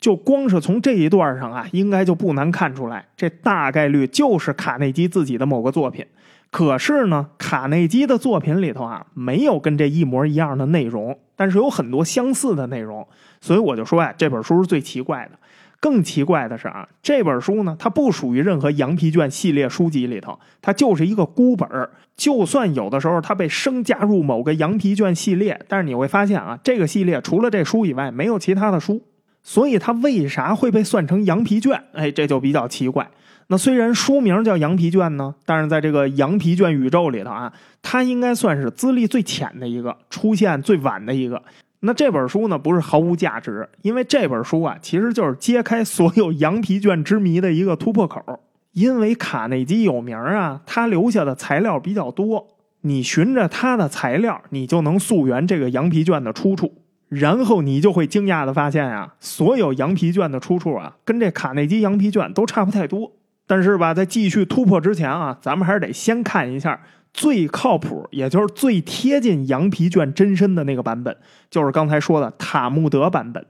就光是从这一段上啊，应该就不难看出来，这大概率就是卡内基自己的某个作品。可是呢，卡内基的作品里头啊，没有跟这一模一样的内容，但是有很多相似的内容。所以我就说呀，这本书是最奇怪的。更奇怪的是啊，这本书呢，它不属于任何羊皮卷系列书籍里头，它就是一个孤本儿。就算有的时候它被生加入某个羊皮卷系列，但是你会发现啊，这个系列除了这书以外，没有其他的书。所以它为啥会被算成羊皮卷？哎，这就比较奇怪。那虽然书名叫羊皮卷呢，但是在这个羊皮卷宇宙里头啊，它应该算是资历最浅的一个，出现最晚的一个。那这本书呢，不是毫无价值，因为这本书啊，其实就是揭开所有羊皮卷之谜的一个突破口。因为卡内基有名啊，他留下的材料比较多，你循着他的材料，你就能溯源这个羊皮卷的出处，然后你就会惊讶的发现啊，所有羊皮卷的出处啊，跟这卡内基羊皮卷都差不太多。但是吧，在继续突破之前啊，咱们还是得先看一下。最靠谱，也就是最贴近羊皮卷真身的那个版本，就是刚才说的塔木德版本。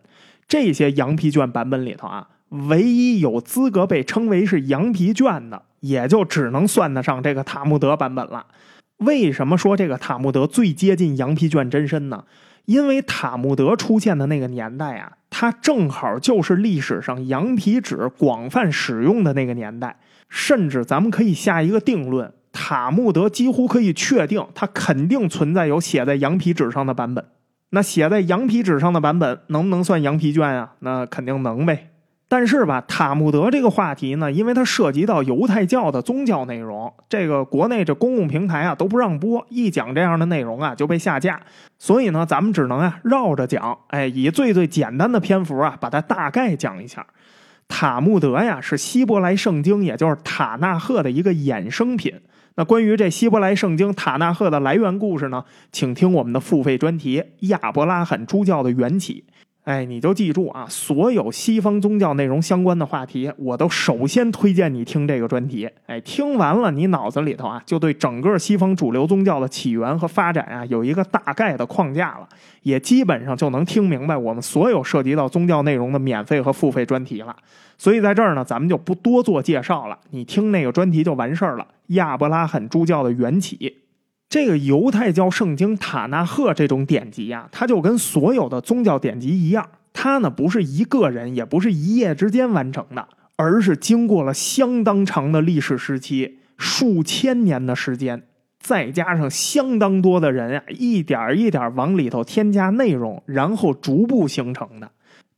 这些羊皮卷版本里头啊，唯一有资格被称为是羊皮卷的，也就只能算得上这个塔木德版本了。为什么说这个塔木德最接近羊皮卷真身呢？因为塔木德出现的那个年代啊，它正好就是历史上羊皮纸广泛使用的那个年代，甚至咱们可以下一个定论。塔木德几乎可以确定，它肯定存在有写在羊皮纸上的版本。那写在羊皮纸上的版本能不能算羊皮卷啊？那肯定能呗。但是吧，塔木德这个话题呢，因为它涉及到犹太教的宗教内容，这个国内这公共平台啊都不让播，一讲这样的内容啊就被下架。所以呢，咱们只能啊绕着讲，哎，以最最简单的篇幅啊把它大概讲一下。塔木德呀是希伯来圣经，也就是塔纳赫的一个衍生品。那关于这希伯来圣经塔纳赫的来源故事呢，请听我们的付费专题《亚伯拉罕诸教的缘起》。哎，你就记住啊，所有西方宗教内容相关的话题，我都首先推荐你听这个专题。哎，听完了，你脑子里头啊，就对整个西方主流宗教的起源和发展啊，有一个大概的框架了，也基本上就能听明白我们所有涉及到宗教内容的免费和付费专题了。所以在这儿呢，咱们就不多做介绍了，你听那个专题就完事儿了。亚伯拉罕诸教的缘起。这个犹太教圣经塔纳赫这种典籍呀，它就跟所有的宗教典籍一样，它呢不是一个人，也不是一夜之间完成的，而是经过了相当长的历史时期，数千年的时间，再加上相当多的人啊，一点一点往里头添加内容，然后逐步形成的。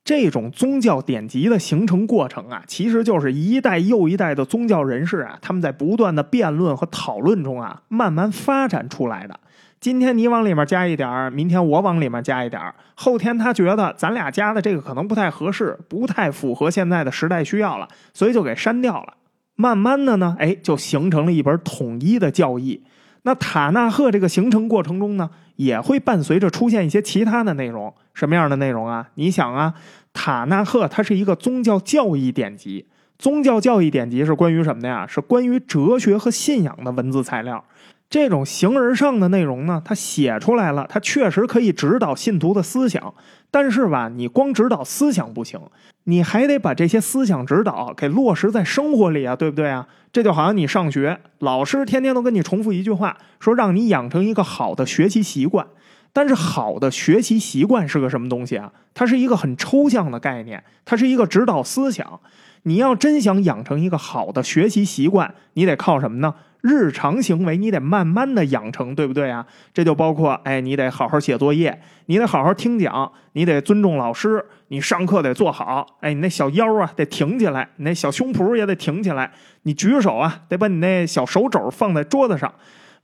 这种宗教典籍的形成过程啊，其实就是一代又一代的宗教人士啊，他们在不断的辩论和讨论中啊，慢慢发展出来的。今天你往里面加一点明天我往里面加一点后天他觉得咱俩加的这个可能不太合适，不太符合现在的时代需要了，所以就给删掉了。慢慢的呢，哎，就形成了一本统一的教义。那塔纳赫这个形成过程中呢，也会伴随着出现一些其他的内容。什么样的内容啊？你想啊，塔纳赫它是一个宗教教义典籍，宗教教义典籍是关于什么的呀？是关于哲学和信仰的文字材料。这种形而上的内容呢，它写出来了，它确实可以指导信徒的思想。但是吧，你光指导思想不行，你还得把这些思想指导给落实在生活里啊，对不对啊？这就好像你上学，老师天天都跟你重复一句话，说让你养成一个好的学习习惯。但是好的学习习惯是个什么东西啊？它是一个很抽象的概念，它是一个指导思想。你要真想养成一个好的学习习惯，你得靠什么呢？日常行为你得慢慢的养成，对不对啊？这就包括，哎，你得好好写作业，你得好好听讲，你得尊重老师，你上课得坐好，哎，你那小腰啊得挺起来，你那小胸脯也得挺起来，你举手啊得把你那小手肘放在桌子上。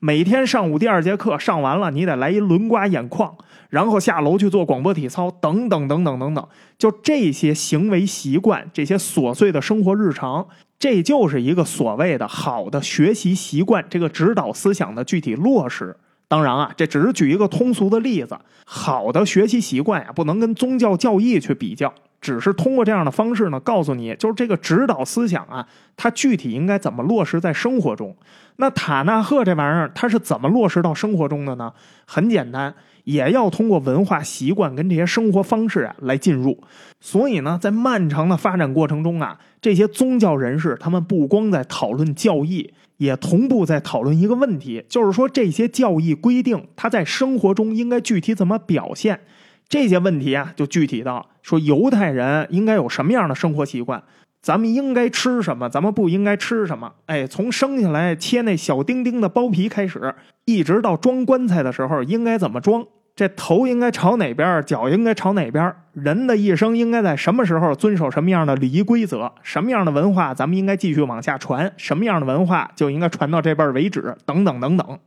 每天上午第二节课上完了，你得来一轮刮眼眶，然后下楼去做广播体操，等等等等等等，就这些行为习惯，这些琐碎的生活日常，这就是一个所谓的好的学习习惯，这个指导思想的具体落实。当然啊，这只是举一个通俗的例子，好的学习习惯呀，不能跟宗教教义去比较。只是通过这样的方式呢，告诉你，就是这个指导思想啊，它具体应该怎么落实在生活中。那塔纳赫这玩意儿，它是怎么落实到生活中的呢？很简单，也要通过文化习惯跟这些生活方式啊来进入。所以呢，在漫长的发展过程中啊，这些宗教人士他们不光在讨论教义，也同步在讨论一个问题，就是说这些教义规定，它在生活中应该具体怎么表现。这些问题啊，就具体到说犹太人应该有什么样的生活习惯，咱们应该吃什么，咱们不应该吃什么。哎，从生下来切那小丁丁的包皮开始，一直到装棺材的时候应该怎么装，这头应该朝哪边，脚应该朝哪边，人的一生应该在什么时候遵守什么样的礼仪规则，什么样的文化咱们应该继续往下传，什么样的文化就应该传到这辈儿为止，等等等等。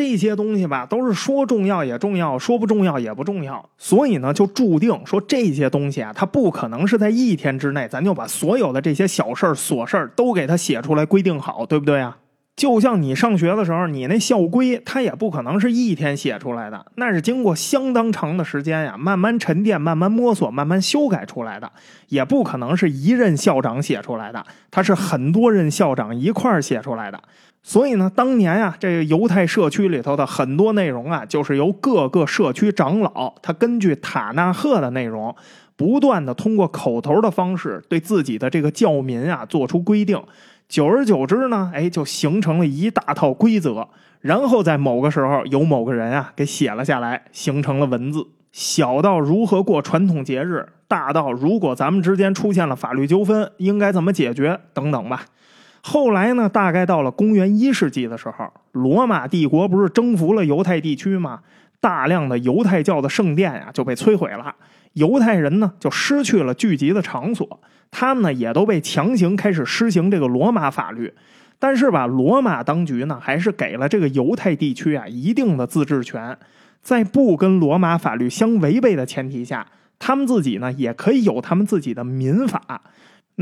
这些东西吧，都是说重要也重要，说不重要也不重要。所以呢，就注定说这些东西啊，它不可能是在一天之内，咱就把所有的这些小事儿、琐事儿都给它写出来规定好，对不对啊？就像你上学的时候，你那校规，它也不可能是一天写出来的，那是经过相当长的时间呀，慢慢沉淀、慢慢摸索、慢慢修改出来的，也不可能是一任校长写出来的，它是很多任校长一块儿写出来的。所以呢，当年啊，这个犹太社区里头的很多内容啊，就是由各个社区长老他根据塔纳赫的内容，不断的通过口头的方式对自己的这个教民啊做出规定。久而久之呢，哎，就形成了一大套规则。然后在某个时候，由某个人啊给写了下来，形成了文字。小到如何过传统节日，大到如果咱们之间出现了法律纠纷，应该怎么解决等等吧。后来呢？大概到了公元一世纪的时候，罗马帝国不是征服了犹太地区吗？大量的犹太教的圣殿呀就被摧毁了，犹太人呢就失去了聚集的场所，他们呢也都被强行开始施行这个罗马法律。但是吧，罗马当局呢还是给了这个犹太地区啊一定的自治权，在不跟罗马法律相违背的前提下，他们自己呢也可以有他们自己的民法。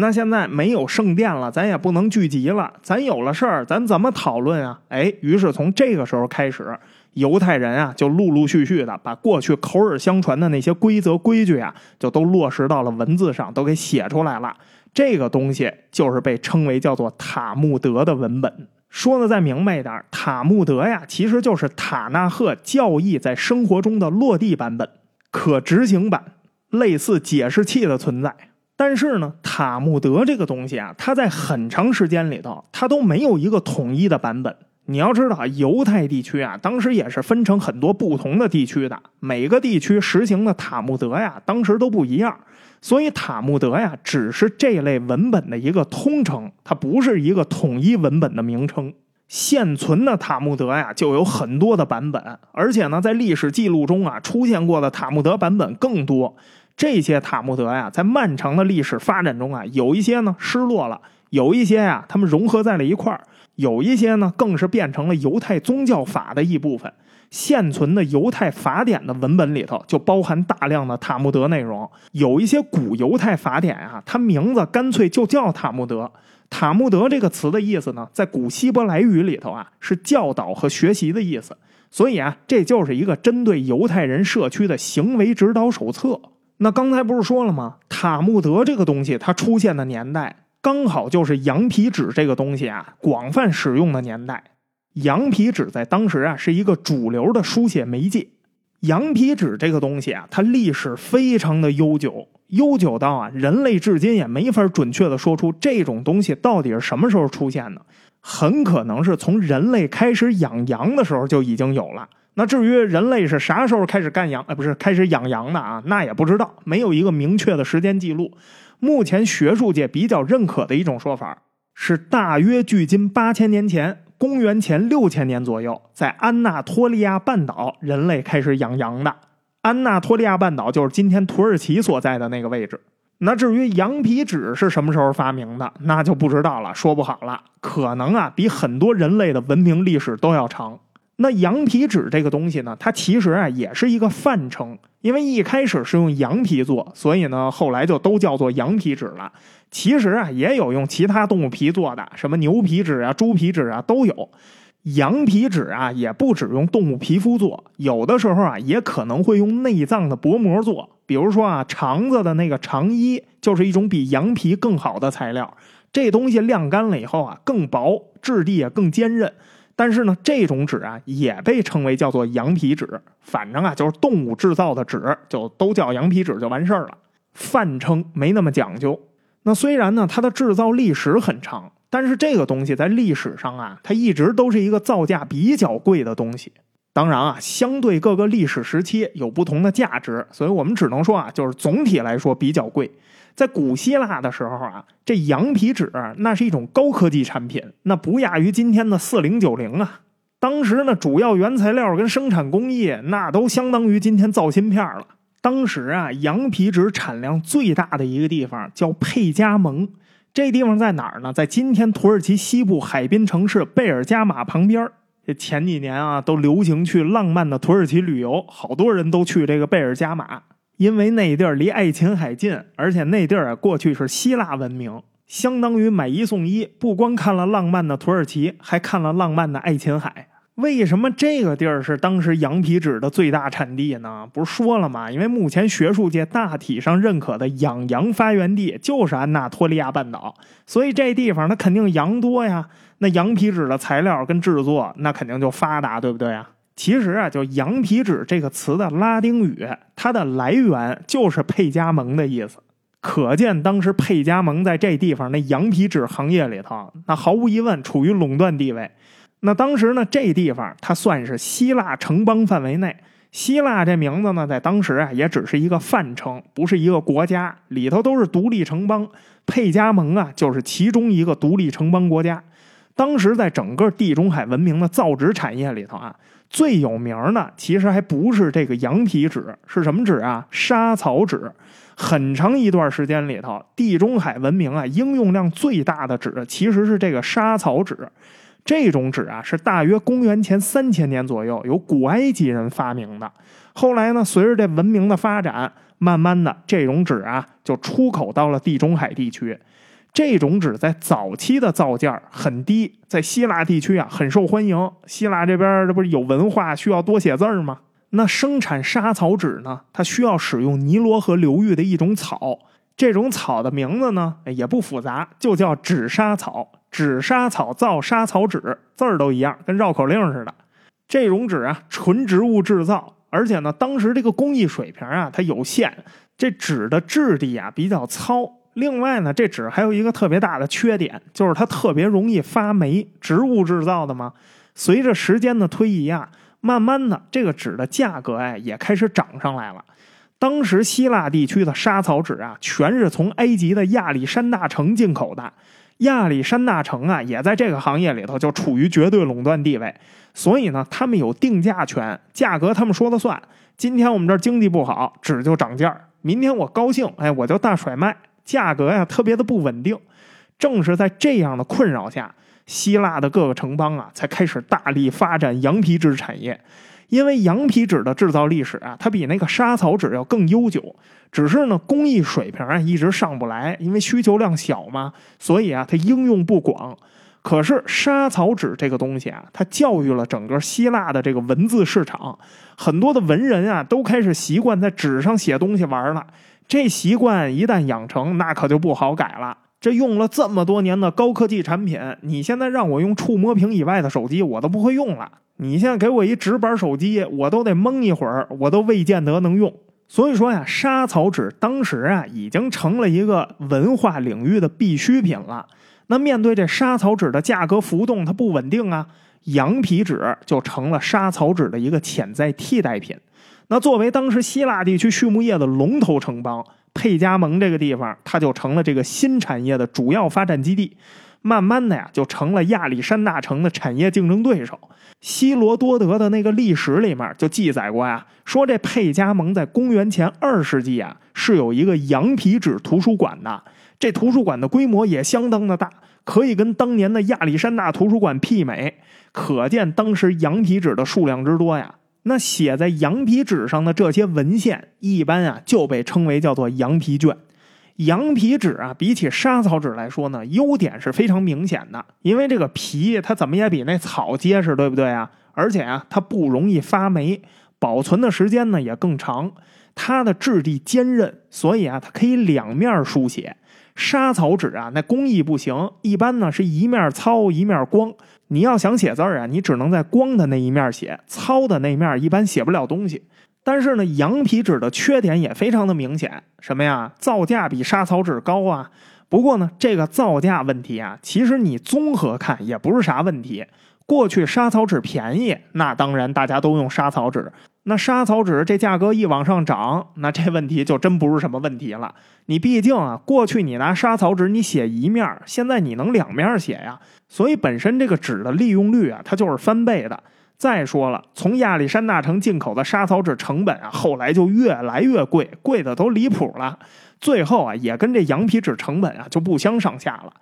那现在没有圣殿了，咱也不能聚集了，咱有了事儿，咱怎么讨论啊？哎，于是从这个时候开始，犹太人啊就陆陆续续的把过去口耳相传的那些规则规矩啊，就都落实到了文字上，都给写出来了。这个东西就是被称为叫做塔木德的文本。说的再明白一点，塔木德呀，其实就是塔纳赫教义在生活中的落地版本、可执行版，类似解释器的存在。但是呢，塔木德这个东西啊，它在很长时间里头，它都没有一个统一的版本。你要知道，犹太地区啊，当时也是分成很多不同的地区的，每个地区实行的塔木德呀，当时都不一样。所以塔木德呀，只是这类文本的一个通称，它不是一个统一文本的名称。现存的塔木德呀，就有很多的版本，而且呢，在历史记录中啊，出现过的塔木德版本更多。这些塔木德呀，在漫长的历史发展中啊，有一些呢失落了，有一些呀，他们融合在了一块儿，有一些呢，更是变成了犹太宗教法的一部分。现存的犹太法典的文本里头就包含大量的塔木德内容，有一些古犹太法典啊，它名字干脆就叫塔木德。塔木德这个词的意思呢，在古希伯来语里头啊，是教导和学习的意思。所以啊，这就是一个针对犹太人社区的行为指导手册。那刚才不是说了吗？塔木德这个东西它出现的年代，刚好就是羊皮纸这个东西啊广泛使用的年代。羊皮纸在当时啊是一个主流的书写媒介。羊皮纸这个东西啊，它历史非常的悠久，悠久到啊人类至今也没法准确的说出这种东西到底是什么时候出现的。很可能是从人类开始养羊的时候就已经有了。那至于人类是啥时候开始干羊，哎，不是开始养羊的啊，那也不知道，没有一个明确的时间记录。目前学术界比较认可的一种说法是，大约距今八千年前。公元前六千年左右，在安纳托利亚半岛，人类开始养羊的。安纳托利亚半岛就是今天土耳其所在的那个位置。那至于羊皮纸是什么时候发明的，那就不知道了，说不好了。可能啊，比很多人类的文明历史都要长。那羊皮纸这个东西呢，它其实啊也是一个泛称，因为一开始是用羊皮做，所以呢后来就都叫做羊皮纸了。其实啊，也有用其他动物皮做的，什么牛皮纸啊、猪皮纸啊都有。羊皮纸啊，也不只用动物皮肤做，有的时候啊，也可能会用内脏的薄膜做。比如说啊，肠子的那个肠衣就是一种比羊皮更好的材料。这东西晾干了以后啊，更薄，质地也更坚韧。但是呢，这种纸啊，也被称为叫做羊皮纸。反正啊，就是动物制造的纸，就都叫羊皮纸就完事儿了。泛称没那么讲究。那虽然呢，它的制造历史很长，但是这个东西在历史上啊，它一直都是一个造价比较贵的东西。当然啊，相对各个历史时期有不同的价值，所以我们只能说啊，就是总体来说比较贵。在古希腊的时候啊，这羊皮纸那是一种高科技产品，那不亚于今天的四零九零啊。当时呢，主要原材料跟生产工艺那都相当于今天造芯片了。当时啊，羊皮纸产量最大的一个地方叫佩加蒙，这地方在哪儿呢？在今天土耳其西部海滨城市贝尔加马旁边这前几年啊，都流行去浪漫的土耳其旅游，好多人都去这个贝尔加马，因为那地儿离爱琴海近，而且那地儿啊过去是希腊文明，相当于买一送一，不光看了浪漫的土耳其，还看了浪漫的爱琴海。为什么这个地儿是当时羊皮纸的最大产地呢？不是说了吗？因为目前学术界大体上认可的养羊发源地就是安纳托利亚半岛，所以这地方它肯定羊多呀。那羊皮纸的材料跟制作那肯定就发达，对不对啊？其实啊，就羊皮纸这个词的拉丁语，它的来源就是佩加蒙的意思，可见当时佩加蒙在这地方那羊皮纸行业里头，那毫无疑问处于垄断地位。那当时呢，这地方它算是希腊城邦范围内。希腊这名字呢，在当时啊，也只是一个泛称，不是一个国家，里头都是独立城邦。佩加蒙啊，就是其中一个独立城邦国家。当时在整个地中海文明的造纸产业里头啊，最有名的其实还不是这个羊皮纸，是什么纸啊？沙草纸。很长一段时间里头，地中海文明啊，应用量最大的纸其实是这个沙草纸。这种纸啊，是大约公元前三千年左右由古埃及人发明的。后来呢，随着这文明的发展，慢慢的这种纸啊就出口到了地中海地区。这种纸在早期的造价很低，在希腊地区啊很受欢迎。希腊这边这不是有文化，需要多写字吗？那生产沙草纸呢，它需要使用尼罗河流域的一种草，这种草的名字呢也不复杂，就叫纸沙草。纸沙草造沙草纸，字儿都一样，跟绕口令似的。这种纸啊，纯植物制造，而且呢，当时这个工艺水平啊，它有限。这纸的质地啊比较糙。另外呢，这纸还有一个特别大的缺点，就是它特别容易发霉。植物制造的嘛，随着时间的推移啊，慢慢的这个纸的价格哎也开始涨上来了。当时希腊地区的沙草纸啊，全是从埃及的亚历山大城进口的。亚历山大城啊，也在这个行业里头就处于绝对垄断地位，所以呢，他们有定价权，价格他们说了算。今天我们这儿经济不好，纸就涨价明天我高兴，哎，我就大甩卖。价格呀，特别的不稳定。正是在这样的困扰下，希腊的各个城邦啊，才开始大力发展羊皮纸产业。因为羊皮纸的制造历史啊，它比那个沙草纸要更悠久。只是呢，工艺水平啊一直上不来，因为需求量小嘛，所以啊，它应用不广。可是沙草纸这个东西啊，它教育了整个希腊的这个文字市场，很多的文人啊，都开始习惯在纸上写东西玩了。这习惯一旦养成，那可就不好改了。这用了这么多年的高科技产品，你现在让我用触摸屏以外的手机，我都不会用了。你现在给我一直板手机，我都得蒙一会儿，我都未见得能用。所以说呀，沙草纸当时啊，已经成了一个文化领域的必需品了。那面对这沙草纸的价格浮动，它不稳定啊，羊皮纸就成了沙草纸的一个潜在替代品。那作为当时希腊地区畜牧业的龙头城邦，佩加蒙这个地方，它就成了这个新产业的主要发展基地。慢慢的呀，就成了亚历山大城的产业竞争对手。希罗多德的那个历史里面就记载过呀，说这佩加蒙在公元前二世纪啊，是有一个羊皮纸图书馆的。这图书馆的规模也相当的大，可以跟当年的亚历山大图书馆媲美。可见当时羊皮纸的数量之多呀。那写在羊皮纸上的这些文献，一般啊就被称为叫做羊皮卷。羊皮纸啊，比起沙草纸来说呢，优点是非常明显的。因为这个皮它怎么也比那草结实，对不对啊？而且啊，它不容易发霉，保存的时间呢也更长。它的质地坚韧，所以啊，它可以两面书写。沙草纸啊，那工艺不行，一般呢是一面糙一面光。你要想写字儿啊，你只能在光的那一面写，糙的那一面一般写不了东西。但是呢，羊皮纸的缺点也非常的明显，什么呀？造价比沙草纸高啊。不过呢，这个造价问题啊，其实你综合看也不是啥问题。过去沙草纸便宜，那当然大家都用沙草纸。那沙草纸这价格一往上涨，那这问题就真不是什么问题了。你毕竟啊，过去你拿沙草纸你写一面，现在你能两面写呀，所以本身这个纸的利用率啊，它就是翻倍的。再说了，从亚历山大城进口的沙草纸成本啊，后来就越来越贵，贵的都离谱了。最后啊，也跟这羊皮纸成本啊就不相上下了。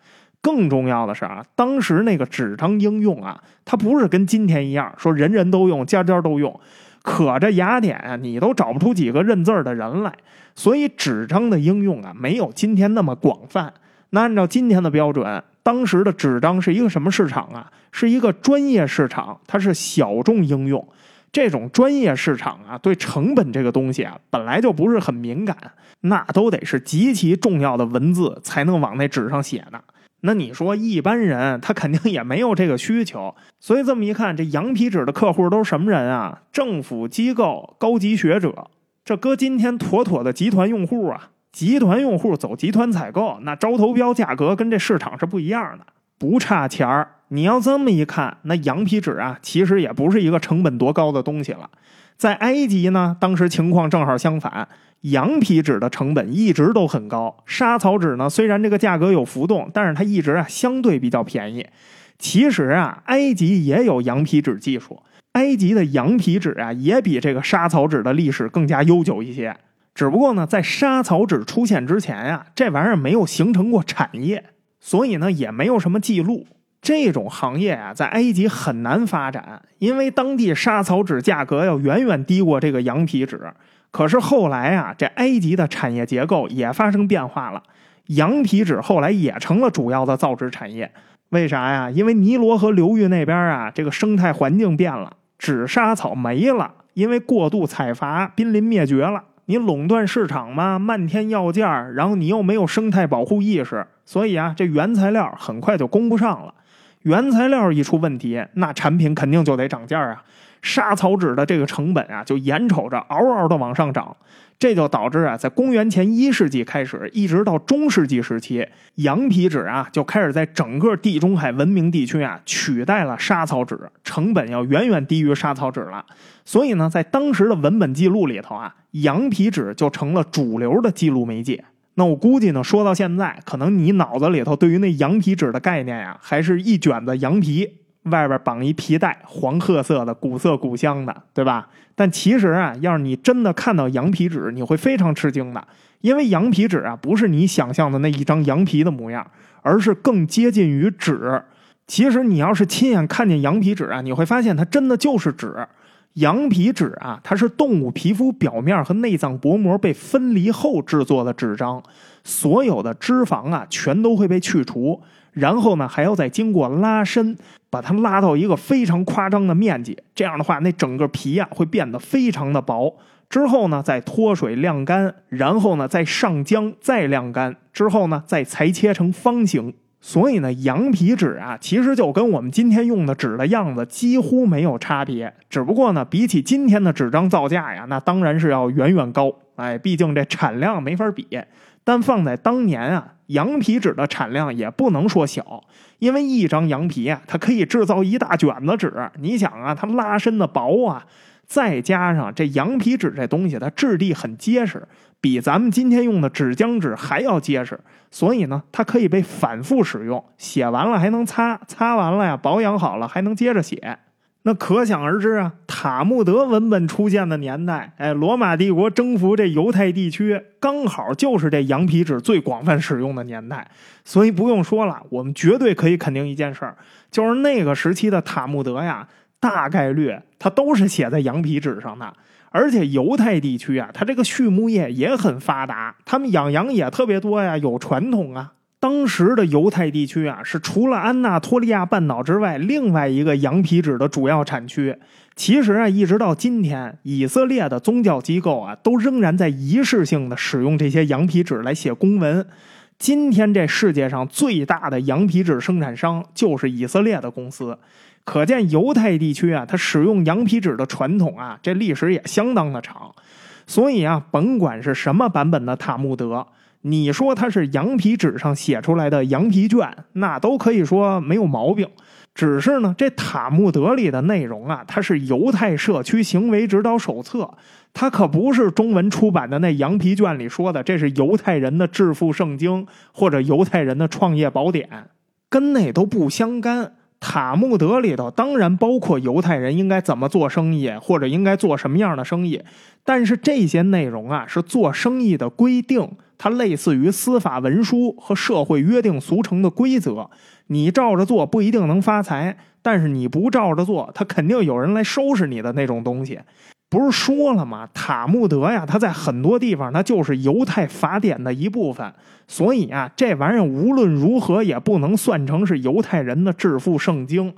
更重要的是啊，当时那个纸张应用啊，它不是跟今天一样，说人人都用，家家都用。可这雅典啊，你都找不出几个认字的人来，所以纸张的应用啊，没有今天那么广泛。那按照今天的标准，当时的纸张是一个什么市场啊？是一个专业市场，它是小众应用。这种专业市场啊，对成本这个东西啊，本来就不是很敏感，那都得是极其重要的文字才能往那纸上写呢。那你说一般人他肯定也没有这个需求，所以这么一看，这羊皮纸的客户都是什么人啊？政府机构、高级学者，这搁今天妥妥的集团用户啊！集团用户走集团采购，那招投标价格跟这市场是不一样的，不差钱儿。你要这么一看，那羊皮纸啊，其实也不是一个成本多高的东西了。在埃及呢，当时情况正好相反。羊皮纸的成本一直都很高，沙草纸呢虽然这个价格有浮动，但是它一直啊相对比较便宜。其实啊，埃及也有羊皮纸技术，埃及的羊皮纸啊也比这个沙草纸的历史更加悠久一些。只不过呢，在沙草纸出现之前呀，这玩意儿没有形成过产业，所以呢也没有什么记录。这种行业啊，在埃及很难发展，因为当地沙草纸价格要远远低过这个羊皮纸。可是后来啊，这埃及的产业结构也发生变化了。羊皮纸后来也成了主要的造纸产业。为啥呀？因为尼罗河流域那边啊，这个生态环境变了，纸莎草没了，因为过度采伐，濒临灭绝了。你垄断市场嘛，漫天要价，然后你又没有生态保护意识，所以啊，这原材料很快就供不上了。原材料一出问题，那产品肯定就得涨价啊。莎草纸的这个成本啊，就眼瞅着嗷嗷的往上涨。这就导致啊，在公元前一世纪开始，一直到中世纪时期，羊皮纸啊就开始在整个地中海文明地区啊取代了莎草纸，成本要远远低于莎草纸了。所以呢，在当时的文本记录里头啊，羊皮纸就成了主流的记录媒介。那我估计呢，说到现在，可能你脑子里头对于那羊皮纸的概念呀，还是一卷子羊皮。外边绑一皮带，黄褐色的，古色古香的，对吧？但其实啊，要是你真的看到羊皮纸，你会非常吃惊的，因为羊皮纸啊，不是你想象的那一张羊皮的模样，而是更接近于纸。其实你要是亲眼看见羊皮纸啊，你会发现它真的就是纸。羊皮纸啊，它是动物皮肤表面和内脏薄膜被分离后制作的纸张，所有的脂肪啊，全都会被去除。然后呢，还要再经过拉伸，把它拉到一个非常夸张的面积。这样的话，那整个皮呀会变得非常的薄。之后呢，再脱水晾干，然后呢再上浆，再晾干，之后呢再裁切成方形。所以呢，羊皮纸啊，其实就跟我们今天用的纸的样子几乎没有差别。只不过呢，比起今天的纸张造价呀，那当然是要远远高。哎，毕竟这产量没法比。但放在当年啊，羊皮纸的产量也不能说小，因为一张羊皮啊，它可以制造一大卷子纸。你想啊，它拉伸的薄啊，再加上这羊皮纸这东西，它质地很结实，比咱们今天用的纸浆纸还要结实，所以呢，它可以被反复使用，写完了还能擦，擦完了呀，保养好了还能接着写。那可想而知啊，塔木德文本出现的年代，哎，罗马帝国征服这犹太地区，刚好就是这羊皮纸最广泛使用的年代。所以不用说了，我们绝对可以肯定一件事儿，就是那个时期的塔木德呀，大概率它都是写在羊皮纸上的。而且犹太地区啊，它这个畜牧业也很发达，他们养羊也特别多呀，有传统啊。当时的犹太地区啊，是除了安纳托利亚半岛之外，另外一个羊皮纸的主要产区。其实啊，一直到今天，以色列的宗教机构啊，都仍然在仪式性的使用这些羊皮纸来写公文。今天这世界上最大的羊皮纸生产商就是以色列的公司，可见犹太地区啊，它使用羊皮纸的传统啊，这历史也相当的长。所以啊，甭管是什么版本的塔木德。你说它是羊皮纸上写出来的羊皮卷，那都可以说没有毛病。只是呢，这塔木德里的内容啊，它是犹太社区行为指导手册，它可不是中文出版的那羊皮卷里说的，这是犹太人的致富圣经或者犹太人的创业宝典，跟那都不相干。塔木德里头当然包括犹太人应该怎么做生意，或者应该做什么样的生意，但是这些内容啊，是做生意的规定。它类似于司法文书和社会约定俗成的规则，你照着做不一定能发财，但是你不照着做，他肯定有人来收拾你的那种东西。不是说了吗？塔木德呀，它在很多地方它就是犹太法典的一部分，所以啊，这玩意儿无论如何也不能算成是犹太人的致富圣经。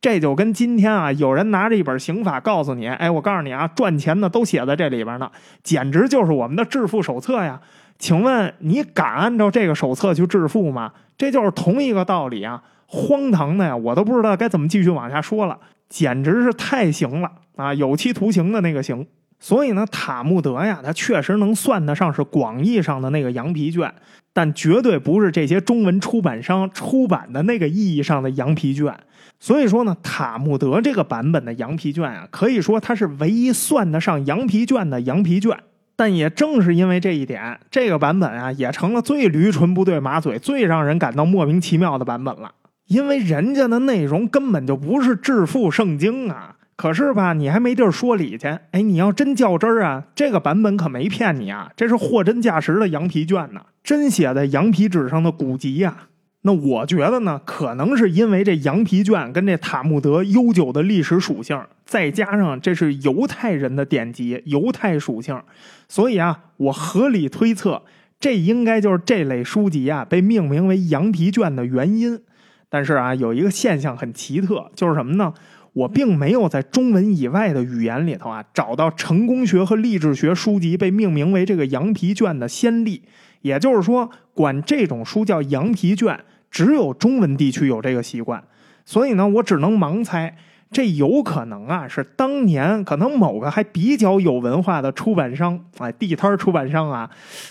这就跟今天啊，有人拿着一本刑法告诉你，哎，我告诉你啊，赚钱的都写在这里边呢，简直就是我们的致富手册呀。请问你敢按照这个手册去致富吗？这就是同一个道理啊！荒唐的呀，我都不知道该怎么继续往下说了，简直是太行了啊！有期徒刑的那个刑。所以呢，塔木德呀，它确实能算得上是广义上的那个羊皮卷，但绝对不是这些中文出版商出版的那个意义上的羊皮卷。所以说呢，塔木德这个版本的羊皮卷啊，可以说它是唯一算得上羊皮卷的羊皮卷。但也正是因为这一点，这个版本啊，也成了最驴唇不对马嘴、最让人感到莫名其妙的版本了。因为人家的内容根本就不是致富圣经啊！可是吧，你还没地儿说理去。哎，你要真较真儿啊，这个版本可没骗你啊，这是货真价实的羊皮卷呢，真写在羊皮纸上的古籍呀。那我觉得呢，可能是因为这羊皮卷跟这塔木德悠久的历史属性，再加上这是犹太人的典籍，犹太属性，所以啊，我合理推测，这应该就是这类书籍啊被命名为羊皮卷的原因。但是啊，有一个现象很奇特，就是什么呢？我并没有在中文以外的语言里头啊找到成功学和励志学书籍被命名为这个羊皮卷的先例。也就是说，管这种书叫羊皮卷，只有中文地区有这个习惯。所以呢，我只能盲猜。这有可能啊，是当年可能某个还比较有文化的出版商，哎，地摊出版商啊，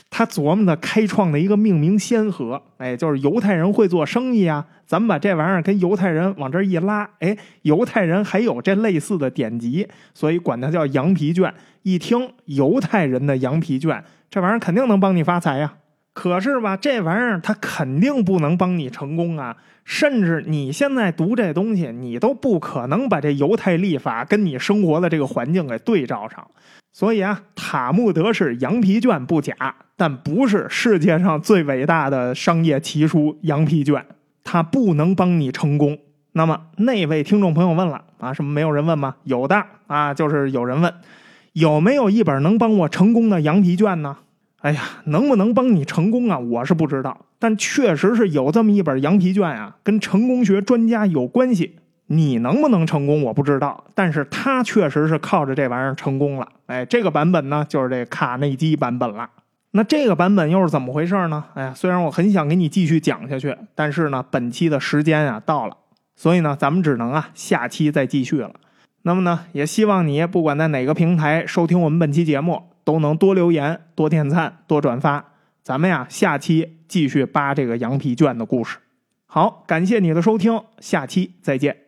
他琢磨的开创的一个命名先河，哎，就是犹太人会做生意啊，咱们把这玩意儿跟犹太人往这一拉，哎，犹太人还有这类似的典籍，所以管它叫羊皮卷。一听犹太人的羊皮卷，这玩意儿肯定能帮你发财呀。可是吧，这玩意儿它肯定不能帮你成功啊！甚至你现在读这东西，你都不可能把这犹太历法跟你生活的这个环境给对照上。所以啊，塔木德是羊皮卷不假，但不是世界上最伟大的商业奇书。羊皮卷它不能帮你成功。那么那位听众朋友问了啊，什么没有人问吗？有的啊，就是有人问，有没有一本能帮我成功的羊皮卷呢？哎呀，能不能帮你成功啊？我是不知道，但确实是有这么一本羊皮卷啊，跟成功学专家有关系。你能不能成功，我不知道，但是他确实是靠着这玩意儿成功了。哎，这个版本呢，就是这卡内基版本了。那这个版本又是怎么回事呢？哎呀，虽然我很想给你继续讲下去，但是呢，本期的时间啊到了，所以呢，咱们只能啊下期再继续了。那么呢，也希望你不管在哪个平台收听我们本期节目。都能多留言、多点赞、多转发，咱们呀下期继续扒这个羊皮卷的故事。好，感谢你的收听，下期再见。